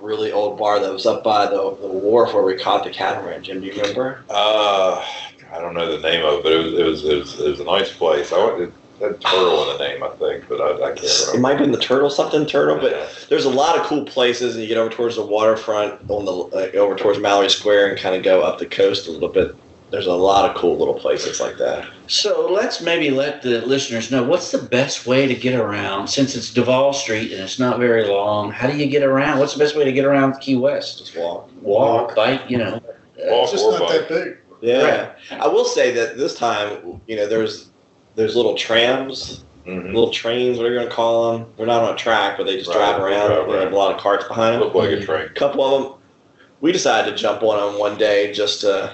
really old bar that was up by the the wharf where we caught the catamaran? Jim, do you remember? Uh, I don't know the name of it, but it was it was it was, it was a nice place. I went, had turtle in the name, I think, but I, I can't Remember. It might have been the turtle something turtle, but there's a lot of cool places, and you get over towards the waterfront, on the like, over towards Mallory Square, and kind of go up the coast a little bit. There's a lot of cool little places like that. So let's maybe let the listeners know what's the best way to get around since it's Duval Street and it's not very long. How do you get around? What's the best way to get around Key West? Just walk. Walk, bike, you know. Walk It's just or not bike. that big. Yeah, I will say that this time, you know, there's there's little trams, Mhm. little trains, whatever you're gonna call them. They're not on a track, but they just Right, drive around. right, They have a lot of carts behind them. Looked like a train. A couple of them, we decided to jump on them one day just to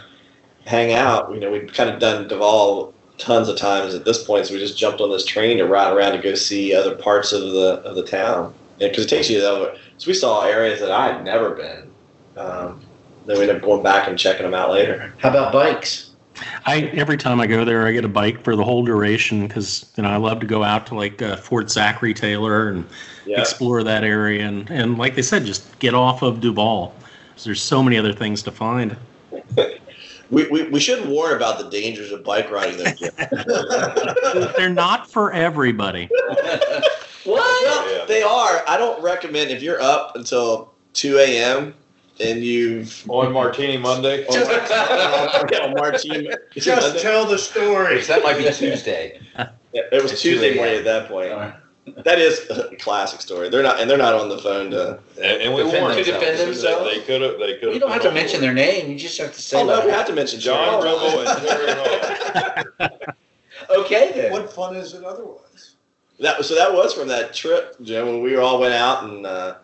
hang out. You know, we'd kind of done Duval tons of times at this point, so we just jumped on this train to ride around to go see other parts of the of the town. Because it takes you over. So we saw areas that I had never been. Um, then we ended up going back and checking them out later. How about bikes? I every time I go there, I get a bike for the whole duration because you know I love to go out to like uh, Fort Zachary Taylor and Yeah. explore that area and and like they said, just get off of Duval. There's so many other things to find. We, we, we should warn about the dangers of bike riding there. They're not for everybody. Well, Yeah. they are. I don't recommend if you're up until 2 a.m. and you've On Martini Monday. on Martini. Just tell the story. That might be Tuesday. it was It's Tuesday morning at that point. That is a classic story. They're not, and they're not on the phone to. And, and we Defend warned themselves. them. Defend themselves. They could have. They could have. You don't have to mention their name. You just have to say Oh no, we have to mention John Jerry. And Terry Hall. Okay then. What fun is it otherwise? That so that was from that trip, Jim, when we all went out and uh,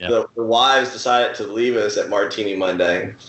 Yeah. the, the wives decided to leave us at Martini Monday.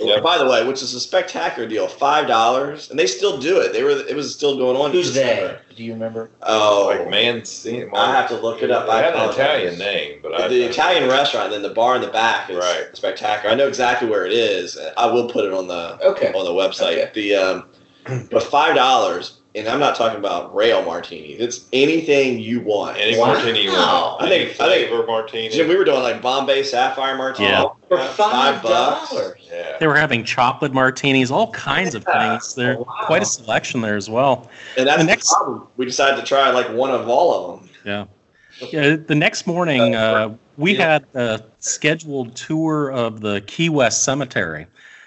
Yeah. By the way, which is a spectacular deal, five dollars, and they still do it. They were it was still going on. Who's December. they? Do you remember? Oh, Like Mancini. I have to look it up. I They had an. Italian name, but I. the Italian restaurant, and then the bar in the back is Right. spectacular. I know exactly where it is. I will put it on the Okay. on the website. Okay. The um, but five dollars, and I'm not talking about rail martinis. It's anything you want. Any Wow. martini you I think- I think- flavor martini. Jim, we were doing like Bombay Sapphire Martini. Yeah. For Five five bucks. dollars. yeah. They were having chocolate martinis, all kinds of things. There's Wow. quite a selection there as well. And that's The the next- problem. We decided to try like one of all of them. Yeah, the next morning, uh, we had a scheduled tour of the Key West Cemetery,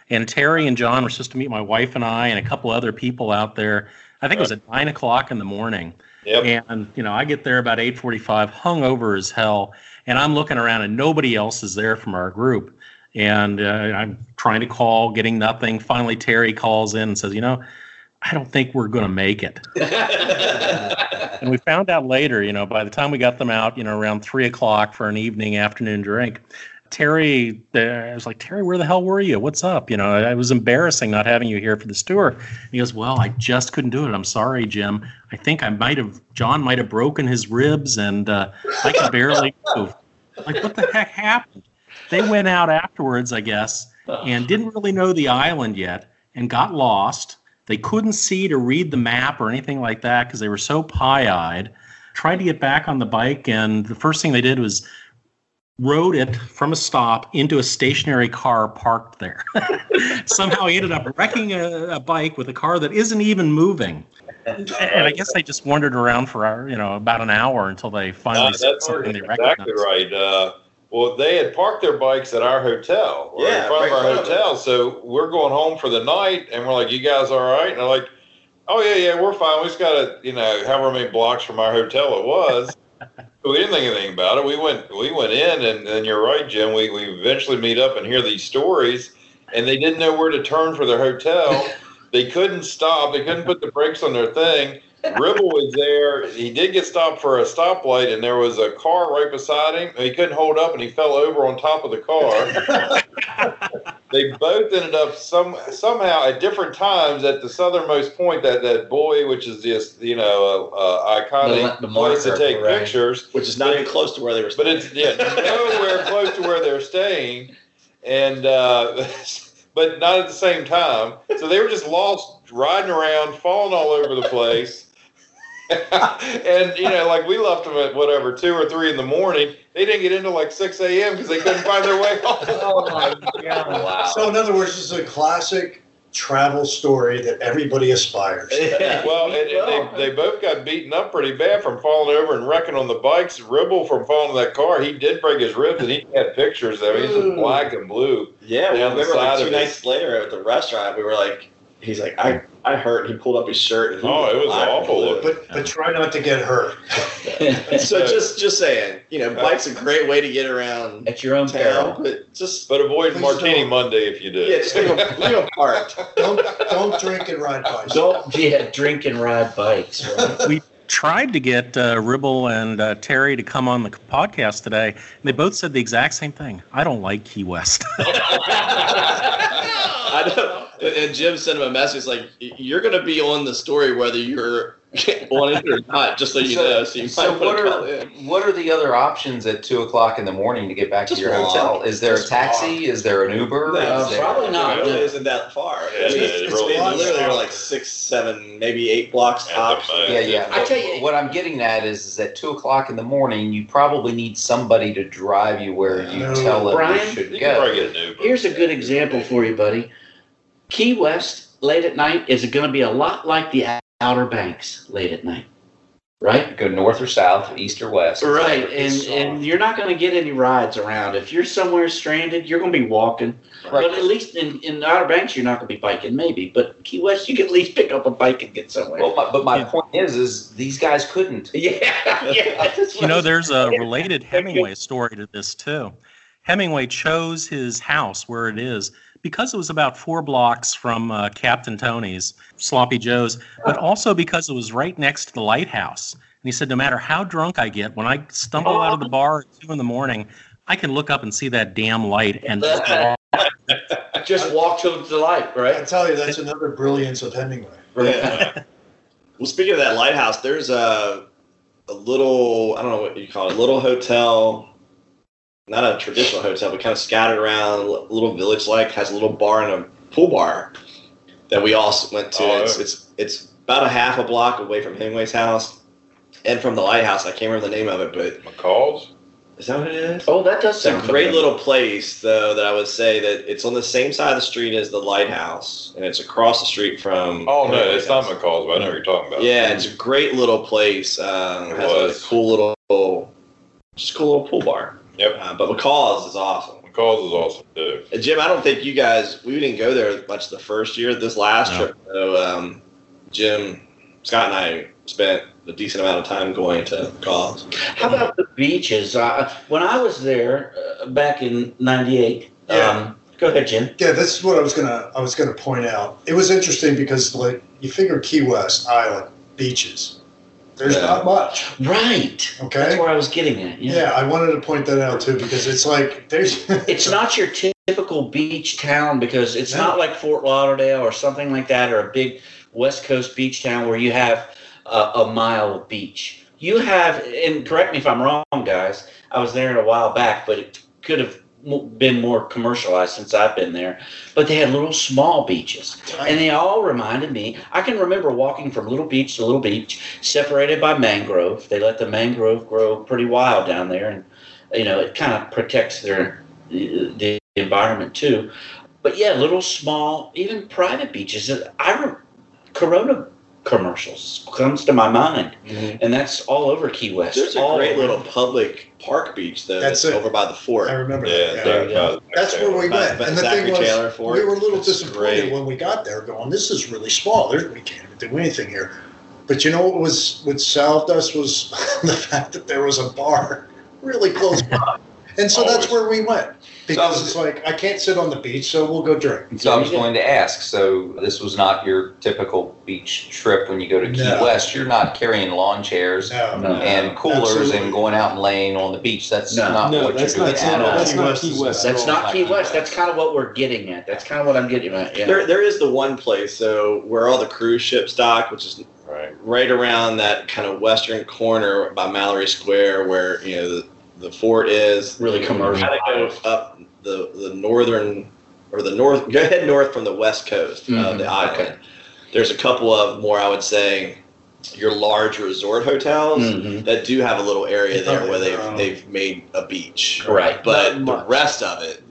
and Terry and John were supposed to meet my wife and I and a couple other people out there. I think it was at nine o'clock in the morning, Yep. and you know I get there about eight forty-five, hung over as hell, and I'm looking around and nobody else is there from our group, and uh, I'm trying to call, getting nothing. Finally, Terry calls in and says, "You know, I don't think we're going to make it." And we found out later, you know, by the time we got them out, you know, around three o'clock for an evening afternoon drink, Terry, uh, I was like, Terry, where the hell were you? What's up? You know, it was embarrassing not having you here for this tour. And he goes, Well, I just couldn't do it. I'm sorry, Jim. I think I might have, John might have broken his ribs and uh, I can barely move. Like, what the heck happened? They went out afterwards, I guess, and didn't really know the island yet and got lost. They couldn't see to read the map or anything like that because they were so pie eyed. Tried to get back on the bike, and the first thing they did was rode it from a stop into a stationary car parked there. Somehow he ended up wrecking a, a bike with a car that isn't even moving. And I guess they just wandered around for uh, you know about an hour until they finally saw that's something they exactly right. Uh, well, they had parked their bikes at our hotel, or Yeah, in front right of our in front of hotel. So we're going home for the night, and we're like, "You guys all right?" And they're like, "Oh yeah, yeah, we're fine. We just got to, you know, however many blocks from our hotel it was." we didn't think anything about it. We went, we went in, and, and you're right, Jim. We we eventually meet up and hear these stories, and they didn't know where to turn for their hotel. they couldn't stop. They couldn't put the brakes on their thing. Ribble was there. He did get stopped for a stoplight, and there was a car right beside him. He couldn't hold up, and he fell over on top of the car. they both ended up some somehow at different times at the southernmost point. That that boy, which is just you know uh, uh, iconic The- the place to take right. pictures. Which is not even close to where they were. But it's yeah, nowhere close to where they're staying, and uh, but not at the same time. So they were just lost, riding around, falling all over the place. and you know, like we left them at whatever two or three in the morning. They didn't get into like six a.m. because they couldn't find their way home. Oh my god! Wow. So, in other words, this is a classic travel story that everybody aspires. Well, and, and they, they both got beaten up pretty bad from falling over and wrecking on the bikes. Ribble from falling in that car, he did break his ribs, and he had pictures. of mean, he's just black and blue. Yeah, we down remember like two of it. nights later at the restaurant, we were like, he's like, I, I hurt. He pulled up his shirt. And he Oh, it was black awful blue. But but try not to get hurt. so just just saying, you know, bike's a great way to get around At your own town, peril. but just But avoid Martini don't. Monday if you did. yeah, just leave them, leave them parked. Don't don't drink and ride bicycles. Don't yeah, drink and ride bikes. Right? Tried to get uh, Ribble and uh, Terry to come on the podcast today, and they both said the exact same thing. I don't like Key West. I know. And Jim sent him a message like, "You're going to be on the story whether you're on it or not, just so you So- know." So you so what want to call are what are the other options at two o'clock in the morning to get back Just to your walk. hotel? Is there Just a taxi? Is there an Uber? No, Is there- probably not. It really isn't that far. Yeah, I mean, it it's, really it's literally are like six, seven, maybe eight blocks At tops. most. Yeah, yeah. I tell you- what I'm getting at is, is at two o'clock in the morning, you probably need somebody to drive you where you No. tell them Brian, you should You can go. probably get an Uber. Here's a good example for you, buddy. Key West late at night is going to be a lot like the Outer Banks late at night, right? Go north or south, east or west. Right, and and you're not going to get any rides around. If you're somewhere stranded, you're going to be walking. Right. But at least in, in Outer Banks, you're not going to be biking, maybe. But Key West, you can at least pick up a bike and get somewhere. Well, my, but my Yeah. point is, is these guys couldn't. yeah, yeah. you know, there's a related Hemingway story to this too. Hemingway chose his house where it is because it was about four blocks from uh, Captain Tony's, Sloppy Joe's, but also because it was right next to the lighthouse. And he said, no matter how drunk I get, when I stumble out of the bar at two in the morning, I can look up and see that damn light and just walk. To the light, right? I tell you, that's another brilliance of Hemingway. Yeah. well, speaking of that lighthouse, there's a a little I don't know what you call it, a little hotel, not a traditional hotel, but kind of scattered around, a little village like, has a little bar and a pool bar that we all went to. Oh, it's, it's it's about a half a block away from Hemingway's house and from the lighthouse. I can't remember the name of it, but McCall's? is that what it is? Oh, that does It's a great little place, though, that I would say that it's on the same side of the street as the lighthouse, and it's across the street from. Oh, no, it's not. McCall's, but I know what you're talking about. Yeah, it's a great little place. Um, It has was. a cool little, just a cool little pool bar. Yep. Uh, but McCall's is awesome. McCall's is awesome, too. And Jim, I don't think you guys we didn't go there much the first year. This last No. trip, though, um, Jim, Scott, and I spent a decent amount of time going to McCall's. How about the beaches? Uh, when I was there uh, back in '98, Yeah. um, go ahead, Jim. Yeah, this is what I was gonna I was gonna point out. It was interesting because like you figure Key West Island beaches, there's Yeah. not much. Right. Okay. That's where I was getting at. Yeah. Yeah, I wanted to point that out too because it's like there's It's not your typical beach town because it's No. not like Fort Lauderdale or something like that or a big West Coast beach town where you have a, a mile of beach. You have, and correct me if I'm wrong, guys. I was there a while back, but it could have been more commercialized since I've been there. But they had little small beaches. And they all reminded me. I can remember walking from little beach to little beach, separated by mangrove. They let the mangrove grow pretty wild down there, and you know it kind of protects their uh, the environment too. But yeah, little small, even private beaches. Uh, I re- Corona commercials comes to my mind, mm-hmm. and that's all over Key West. There's a all great over. little public park beach though. That's That's, over by the fort. I remember Yeah, that. there Yeah. you go. That's where we By- went. by And the Zachary thing was, Taylor Fort. we were a little It's disappointed great. when we got there, going, "This is really small. There's, we can't even do anything here." But you know what was what solved us was the fact that there was a bar really close by. And so that's where we went because I was- it's like I can't sit on the beach, so we'll go drink. So I was going to ask. So this was not your typical beach trip when you go to Key No. West. You're not carrying lawn chairs No, No. and coolers Absolutely. and going out and laying on the beach. That's No. not No, what that's you're not, doing that's at not, all. that's Key not West Key West. That's not Key West. That's kind of what we're getting at. That's kind of what I'm getting at. Yeah. There, there is the one place though where all the cruise ships dock, which is Right. right around that kind of western corner by Mallory Square, where you know the, the fort is. Really commercial. Kind of go up the the northern or the north. Go ahead north from the west coast of Mhm, the island. okay. There's a couple of more, I would say, your large resort hotels Mhm. that do have a little area there Oh, where they're they've own. they've made a beach. Right. But the rest of it,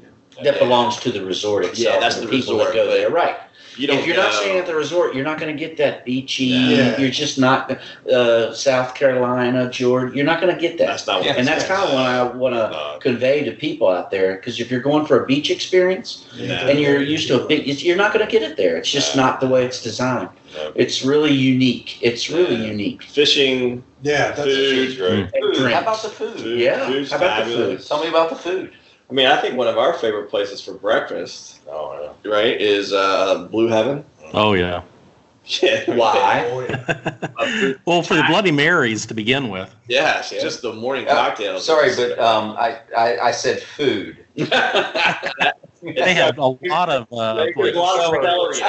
That belongs to the resort itself. Yeah, that's and the people resort, that go there. Right. You if you're not staying at the resort, you're not going to get that beachy. Yeah. You're just not uh, South Carolina, Georgia. You're not going to get that. That's not what Yeah. and that's kind of what I want to No. convey to people out there. Because if you're going for a beach experience Yeah. and you're used to a big, you're not going to get it there. It's just No. not the way it's designed. No. It's really unique. It's really Yeah. unique. fishing, Yeah, that's Food. Food's great. Food. How about the food? Food. Yeah. Food's How about the fabulous. Tell me about the food. I mean, I think one of our favorite places for breakfast, Oh yeah. right, is uh, Blue Heaven. Oh yeah. Yeah. Why? Oh. Well, for the Bloody Marys to begin with. Yes, Yeah. just the morning Uh, cocktails. Sorry, but um, I, I, I said food. They have a lot of uh, There's like, a lot of celery.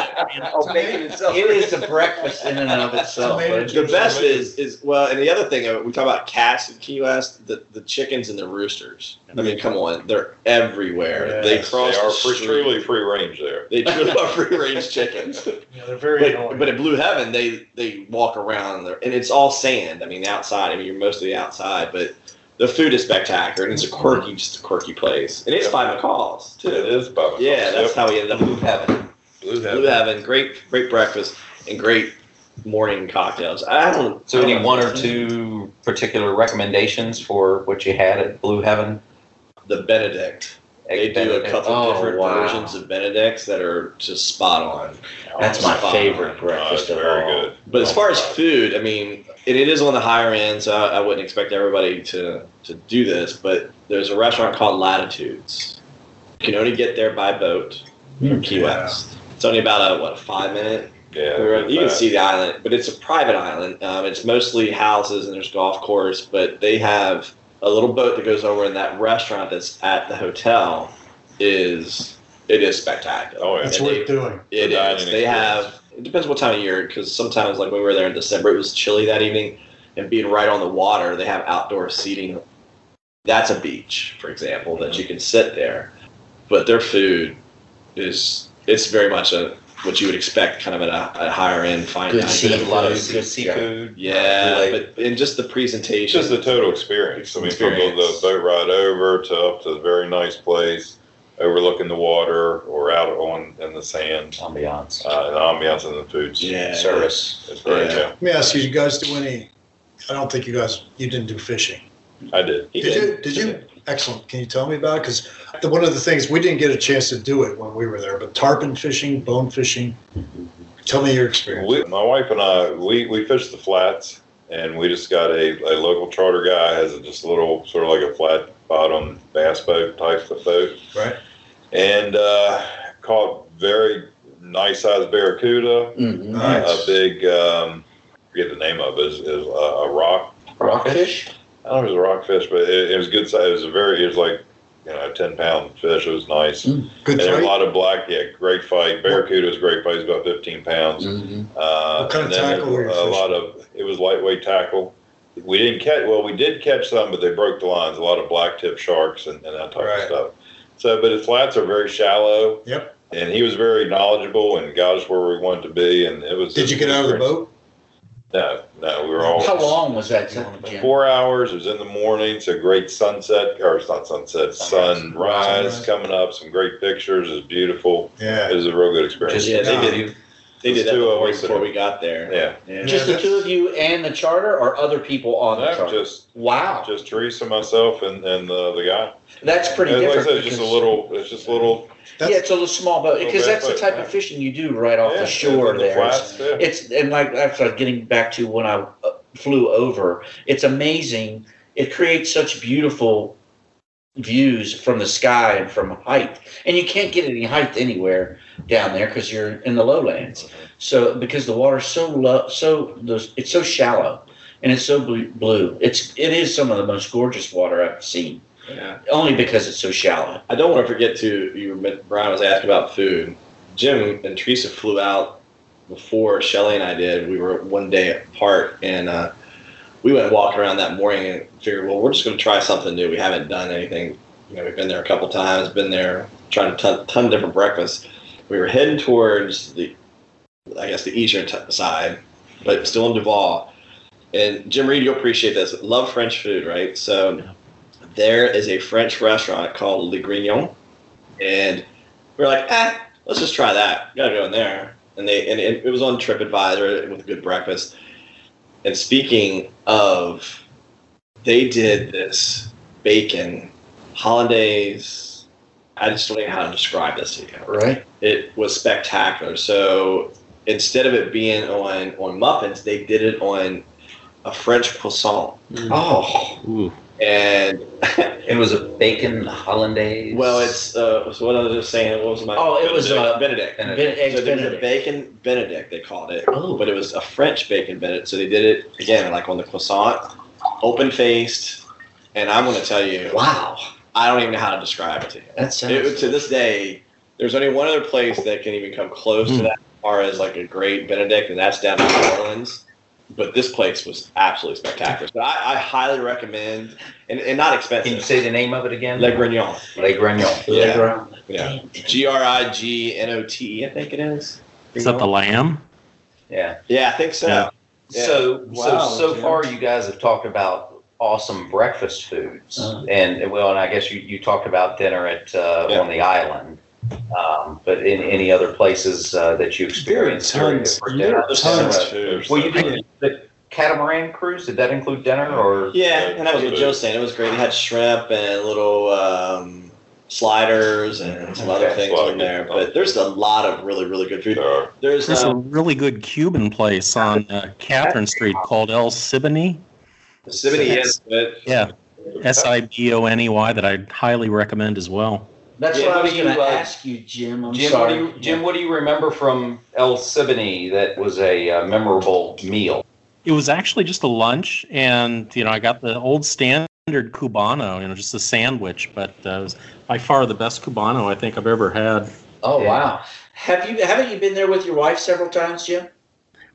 Oh, bacon and celery. it is the breakfast in and of itself. But- The best is is well, and the other thing uh, we talk about cats in Key West, the, the chickens and the roosters. I mean, come on, they're everywhere. They Yes, cross They are the free, truly free range there. They truly are free range chickens. Yeah, they're very But, annoying. but at Blue Heaven, they they walk around there, and it's all sand. I mean, outside. I mean, you're mostly outside, but the food is spectacular, and it's a quirky, just a quirky place, and it's Yep. by McCall's It too. is Bubba. Yeah, that's Yep. how we ended up Blue heaven. Blue Blue Heaven. Great, great breakfast and great morning cocktails. I don't. So, I any don't- one or two particular recommendations for what you had at Blue Heaven? The Benedict. They Egg do a couple Oh, different wow. versions of Benedicts that are just spot on. That's my favorite on. Oh, breakfast it's of very all. good. But as Oh, far as food, I mean, and it is on the higher end, so I, I wouldn't expect everybody to, to do this. But there's a restaurant called Latitudes. You can only get there by boat from Key Yeah. West. It's only about a what a five minute. yeah, you can see the island, but it's a private island. Um, it's mostly houses and there's golf course, but they have a little boat that goes over, and that restaurant that's at the hotel is it is spectacular. Oh, yeah. It's And worth they- doing. it The is. They experience. have. It depends what time of year, because sometimes, like when we were there in December, it was chilly that evening, and being right on the water, they have outdoor seating. That's a beach, for example, that you can sit there, but their food is it's very much a what you would expect, kind of at a, a higher end fine Good dining. seafood. a lot of Good seafood. Yeah, Like- but in just the It's presentation, just the total experience. I mean, from the, the boat ride over to up to the very nice place, overlooking the water or out on in the sand, ambiance, uh, the ambiance and the foods. yeah, service. It's great. Yeah. Yeah. Let me ask you, you guys do any? I don't think you guys you didn't do fishing. I did. He Did you? Did you? Excellent. Can you tell me about it? Because one of the things we didn't get a chance to do it when we were there, but tarpon fishing, bone fishing. Tell me your experience. We, my wife and I, we, we fished the flats, and we just got a, a local charter guy has a, just a little sort of like a flat bottom bass boat type of boat, right? And uh, caught very nice sized barracuda, Mhm. Nice. a big um, forget the name of it is, is a, a rock. Rockfish? I don't know if it was a rockfish, but it, it was good size. It was a very it was like you know a ten pound fish. It was nice. Mm. Good And there a lot of black, yeah, great fight. Barracuda was great fight. It was about 15 pounds. Mhm. Uh, What kind of and then tackle were you A fishing? lot of it was lightweight tackle. We didn't catch well. We did catch some, but they broke the lines. A lot of black tip sharks and, and that type Right. of stuff. So, but his flats are very shallow. Yep. And he was very knowledgeable and got us where we wanted to be. And it was. Did you get out of the boat? No, no. We were all How long was that, Jim? Four hours. It was in the morning. So great sunset, or it's not sunset, Sunrise. sunrise Sunrise. coming up. Some great pictures. It's beautiful. Yeah, it was a real good experience. Just Yeah, they yeah, did. You. they did that Two of before, us that before are- we got there. Yeah. Yeah. Just the two of you and the charter, or other people on the No, charter? just wow, just Teresa, myself, and and the the guy. that's pretty And like I different. said, it's just a because- little. It's just a little. That's- yeah, it's a little small boat Little because bit, that's the but, type yeah. of fishing you do right off yeah, the shore and the there. flats, yeah. It's and like that's what I was getting back to when I uh, flew over. It's amazing. It creates such beautiful views from the sky and from height. And you can't get any height anywhere down there because you're in the lowlands. So because the water's so low, so it's so shallow and it's so blue, blue. It's it is some of the most gorgeous water I've seen. Yeah. Only because it's so shallow. I don't want to forget to you. Brian was asking about food. Jim and Teresa flew out before Shelly and I did. We were one day apart, and uh, we went walking around that morning and figured, well, we're just going to try something new. We haven't done anything. You know, we've been there a couple times, been there, tried a ton, ton of different breakfasts. We were heading towards the, I guess, the eastern t- side, but still in Duval. And Jim Reed, you'll appreciate this. Love French food, right? So there is a French restaurant called Le Grignote, and we are like, ah, let's just try that. gotta go in there. And they and it, it was on TripAdvisor with a good breakfast. And speaking of, they did this bacon hollandaise. I just don't know how to describe this to you. Right. It was spectacular. So instead of it being on on muffins, they did it on a French croissant. Oh, Ooh. And It was a bacon hollandaise. well, it's uh, so what I was just saying. What was my? Oh, it was, uh, Benedict. Benedict. Ben- eggs So there was a Benedict. bacon Benedict, they called it. Oh. But it was a French bacon Benedict. So they did it again, like on the croissant, open faced. And I'm going to tell you, Wow, I don't even know how to describe it to you. that sounds. It, to this day, there's only one other place that can even come close to Hmm. that as far as like a great Benedict, and that's down in New Orleans. But this place was absolutely spectacular. So I, I highly recommend, and, and not expensive. Can you say the name of it again? Le Grignote. Le Grignote. Yeah. Yeah. G R I G N O T E, I think it is. Is that the lamb? Yeah. Yeah, I think so. Yeah. Yeah. So, Wow, so so Jim. far, you guys have talked about awesome breakfast foods, Uh-huh. and well, and I guess you, you talked about dinner at uh, Yeah. on the island. Um, but in any other places uh, that you experienced during tons. for dinner? are tons. Food. Well, you did the catamaran cruise. Did that include dinner or? Yeah, and that was what Joe was saying. It was great. They had shrimp and little um, sliders and some other Okay. things Lot in there. stuff. But there's a lot of really, really good food. There are. There's There's a um, really good Cuban place on uh, Catherine Street called El Siboney. Siboney, yes, Yeah, S I B O N E Y that I'd highly recommend as well. That's Yeah, what I was going to uh, ask you, Jim. I'm Jim, sorry. what do you, Jim, what do you remember from El Siboney that was a uh, memorable meal? It was actually just a lunch, and you know I got the old standard cubano, you know, just a sandwich, but uh, it was by far the best cubano I think I've ever had. Oh Yeah. wow. Have you haven't you been there with your wife several times, Jim?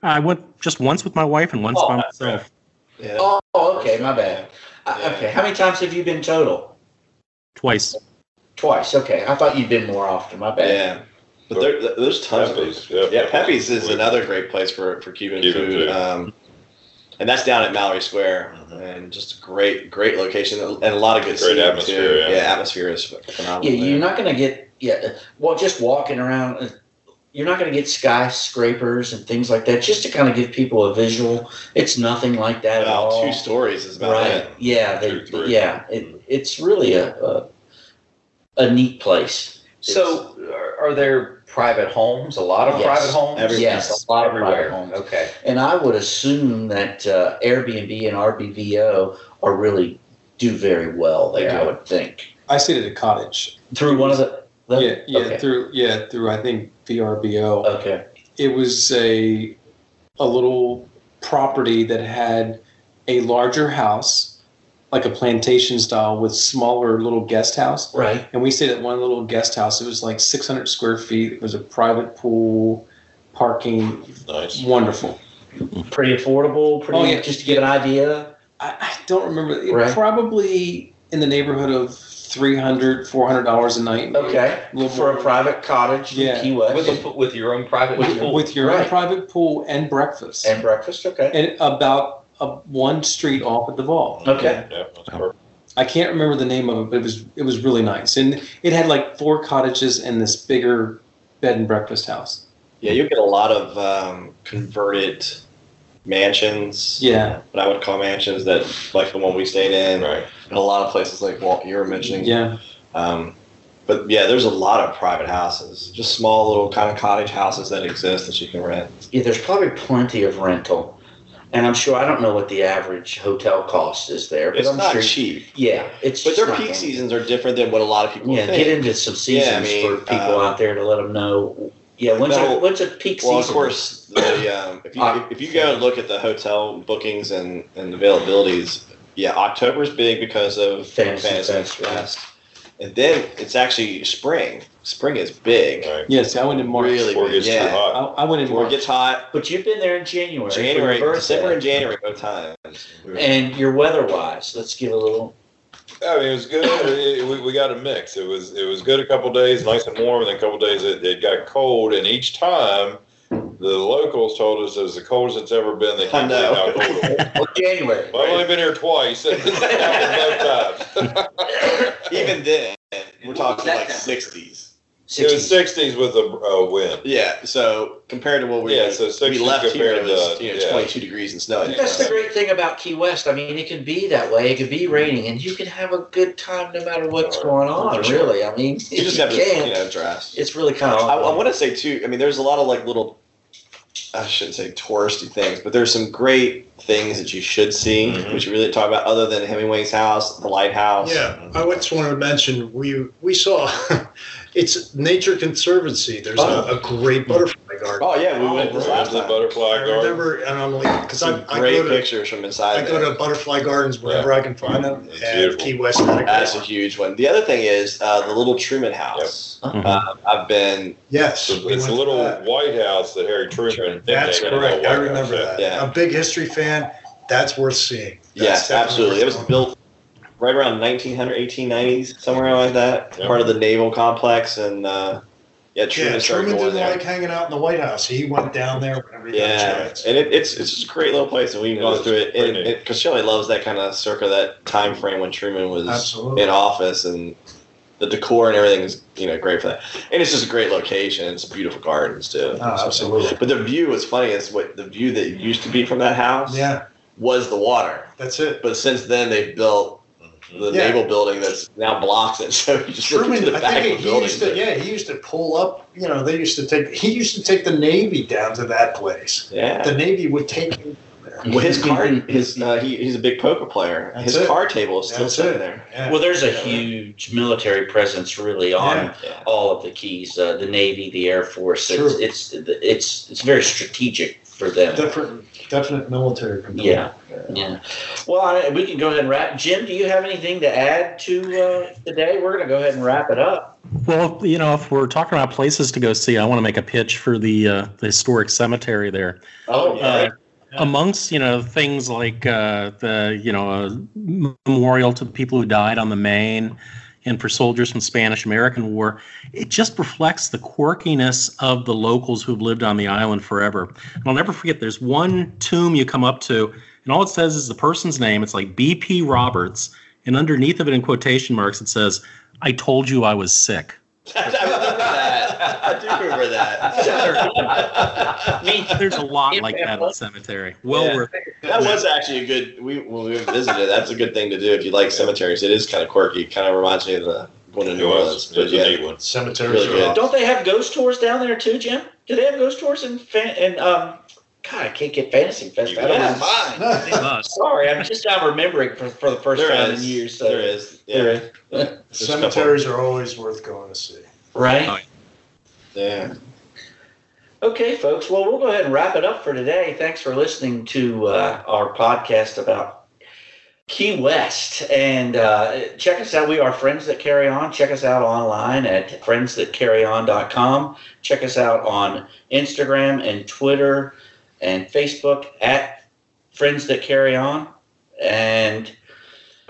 I went just once with my wife and once Oh, by myself. yeah. Oh, okay, my bad. Uh, Yeah. Okay, how many times have you been total? Twice. Twice. Okay, I thought you'd been more often. My bad. yeah. But there, there's tons of Pepe's, food. yeah. Yeah, Pepe's is another great place for, for Cuban, Cuban food. food. Um, and that's down at Mallory Square, and just a great, great location and a lot of good Great atmosphere, too. yeah. atmosphere is phenomenal. Yeah, you're there. not going to get yeah. Well, just walking around, uh, you're not going to get skyscrapers and things like that. Just to kind of give people a visual, it's nothing like that at all. two stories is about right? it. Yeah, they, yeah. It, it's really a, a a neat place. So, are, are there private homes? A lot of Yes. private homes. Everywhere. Yes, a lot of everywhere. private homes. Okay. And I would assume that uh, Airbnb and RBVO are really do very well there. I would think I stayed at a cottage. through one of the. the- Yeah, yeah, Okay. through yeah through I think VRBO. okay. It was a a little property that had a larger house, like a plantation style, with smaller little guest house. Right. And we stayed at one little guest house. It was like 600 square feet. It was a private pool, parking, Nice. wonderful. Pretty affordable. Pretty. Oh, yeah. Just to give an idea. I, I don't remember. It Right. Probably in the neighborhood of 300 $400 a night. Okay. Little For a private cottage Yeah. in Key West. With a, with your own private With pool. With your Right. own private pool and breakfast. and breakfast. Okay. and about a, one street off at Duval. Okay. Yeah, that's perfect. I can't remember the name of it, but it was it was really nice, and it had like four cottages and this bigger bed and breakfast house. Yeah, you get a lot of um, converted mansions. Yeah. What I would call mansions that, like the one we stayed in, Right. and a lot of places like Walt you were mentioning. Yeah, Um, but yeah, there's a lot of private houses, just small little kind of cottage houses that exist that you can rent. Yeah, there's probably plenty of rental. And I'm sure I don't know what the average hotel cost is there, but It's I'm not sure. cheap, Yeah, it's but just their peak gonna- seasons are different than what a lot of people Yeah, think. get into some seasons Yeah, I mean, for people um, out there to let them know. Yeah, when's, That'll- a, when's a peak Well, season? of course, the, um, if you Uh, if you go and look at the hotel bookings and, and availabilities, yeah, October's big because of Fantasy Fantasy, Fest, Fest, and then it's actually spring. Spring is big, Right. Yes, I went in March. really Before it big. gets too Yeah, hot. I, I went in before it gets hot. But you've been there in January. for your January, birthday. December, and January both times. We were- And your weather wise, let's give a little. I mean, it was good. It- we, we got a mix. It was it was good a couple days, nice and warm, and then a couple days it, it got cold. And each time, the locals told us it was the coldest it's ever been. They I can't believe know. how cold it was. January. Well, I've only been here twice. and It's happened both times. Even then, we're talking like temperature. sixties. It was 60s with a uh, wind. Yeah, so compared to what we Yeah, so we 60 left here, it compared was to- you know yeah. 22 degrees and snow. That's the great thing about Key West. I mean, it can be that way. It can be raining, and you can have a good time no matter what's going on. Sure. Really, I mean, You just if have to can, you know dress. It's really kind of. I, I want to say too. I mean, there's a lot of like little. I shouldn't say touristy things, but there's some great things that you should see, Mhm. which you really talk about, other than Hemingway's house, the lighthouse. Yeah, I just wanted to mention we we saw it's Nature Conservancy. There's a, a great butterfly garden. Oh yeah, we went this Right, last the time. butterfly I garden. remember, and I'm like, because I, Some I great go to pictures from inside. I go to butterfly gardens wherever I can find them, It's and beautiful. Key West That's a one. huge one. The other thing is uh, the little Truman House. Mhm. Uh, I've been. Yes, So we it's went a little. White House that Harry Truman. That's correct. I remember House, that. Yeah. A big history fan. That's worth seeing. That's Yes, absolutely. It was going. built right around 1900, 1890s, somewhere around like that. Yeah. Part of the naval complex, and uh, yeah, Truman Yeah, Truman didn't there. like hanging out in the White House. He went down there whenever he got a Yeah, chance. and it, it's it's just a great little place, and we've It gone is. through it. Pretty And neat. because Shelley loves that kind of circa that time frame when Truman was Absolutely. in office, and the decor and everything is you know great for that. And it's just a great location. It's beautiful gardens too. Oh, absolutely. But the view was funny. Is what the view that used to be from that house Yeah, was the water. that's it. But since then, they've built the Yeah. naval building that's now blocks it. So you just look into Truman, the I think of the he building. used to. Yeah, he used to pull up. You know, they used to take. He used to take the Navy down to that place. yeah. The Navy would take him. Well, his card, his uh, he, he's a big poker player. That's his it. card table is still That's sitting it. there. Yeah. Well, there's a huge military presence really on Yeah. Yeah. all of the keys. Uh, the Navy, the Air Force. It's, it's it's it's very strategic for them. Different, definite military component. Yeah. Yeah. Well, I, we can go ahead and wrap. Jim, do you have anything to add to uh, today? We're going to go ahead and wrap it up. Well, you know, if we're talking about places to go see, I want to make a pitch for the uh, the historic cemetery there. Oh, Uh, amongst you know things like uh, the you know a memorial to the people who died on the Maine and for soldiers from Spanish American War, it just reflects the quirkiness of the locals who've lived on the island forever. And I'll never forget. There's one tomb you come up to, and all it says is the person's name. It's like B.P. Roberts, and underneath of it in quotation marks it says, "I told you I was sick." I remember that. I do remember that. I mean, There's a lot like that in the cemetery. Well Yeah. worth. that was actually a good. We when we visited, that's a good thing to do if you like cemeteries. It is kind of quirky. Kind of reminds me of the one in New Orleans. But was a yeah, one. Cemeteries Really are good. awesome. don't they have ghost tours down there too, Jim? Do they have ghost tours in fan- and um? God, I can't get Fantasy Fest out of my mind. Sorry, I'm just now remembering for, for the first there time is. in years. So. There is. Yeah. There is. There's. Cemeteries are always worth going to see. Right. Oh, Yeah. Okay, folks. Well, we'll go ahead and wrap it up for today. Thanks for listening to uh, our podcast about Key West. And uh, check us out. We are Friends That Carry On. Check us out online at friendsthatcarryon.com. Check us out on Instagram and Twitter and Facebook at Friends That Carry On. And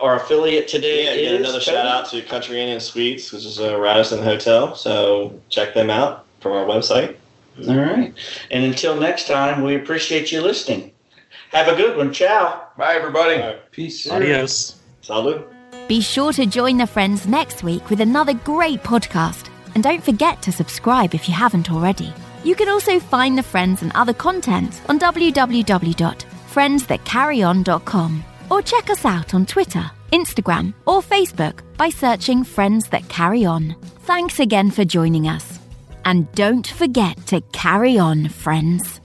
our affiliate today Yeah, is again, another shout out to Country Inn and Suites, which is a Radisson hotel. So check them out from our website. All right. And until next time, we appreciate you listening. Have a good one. Ciao. Bye, everybody. Peace. Adios. Salud. Be sure to join the friends next week with another great podcast. And don't forget to subscribe if you haven't already. You can also find the friends and other content on www.friendsthatcarryon.com or check us out on Twitter, Instagram, or Facebook by searching Friends That Carry On. Thanks again for joining us. And don't forget to carry on, friends.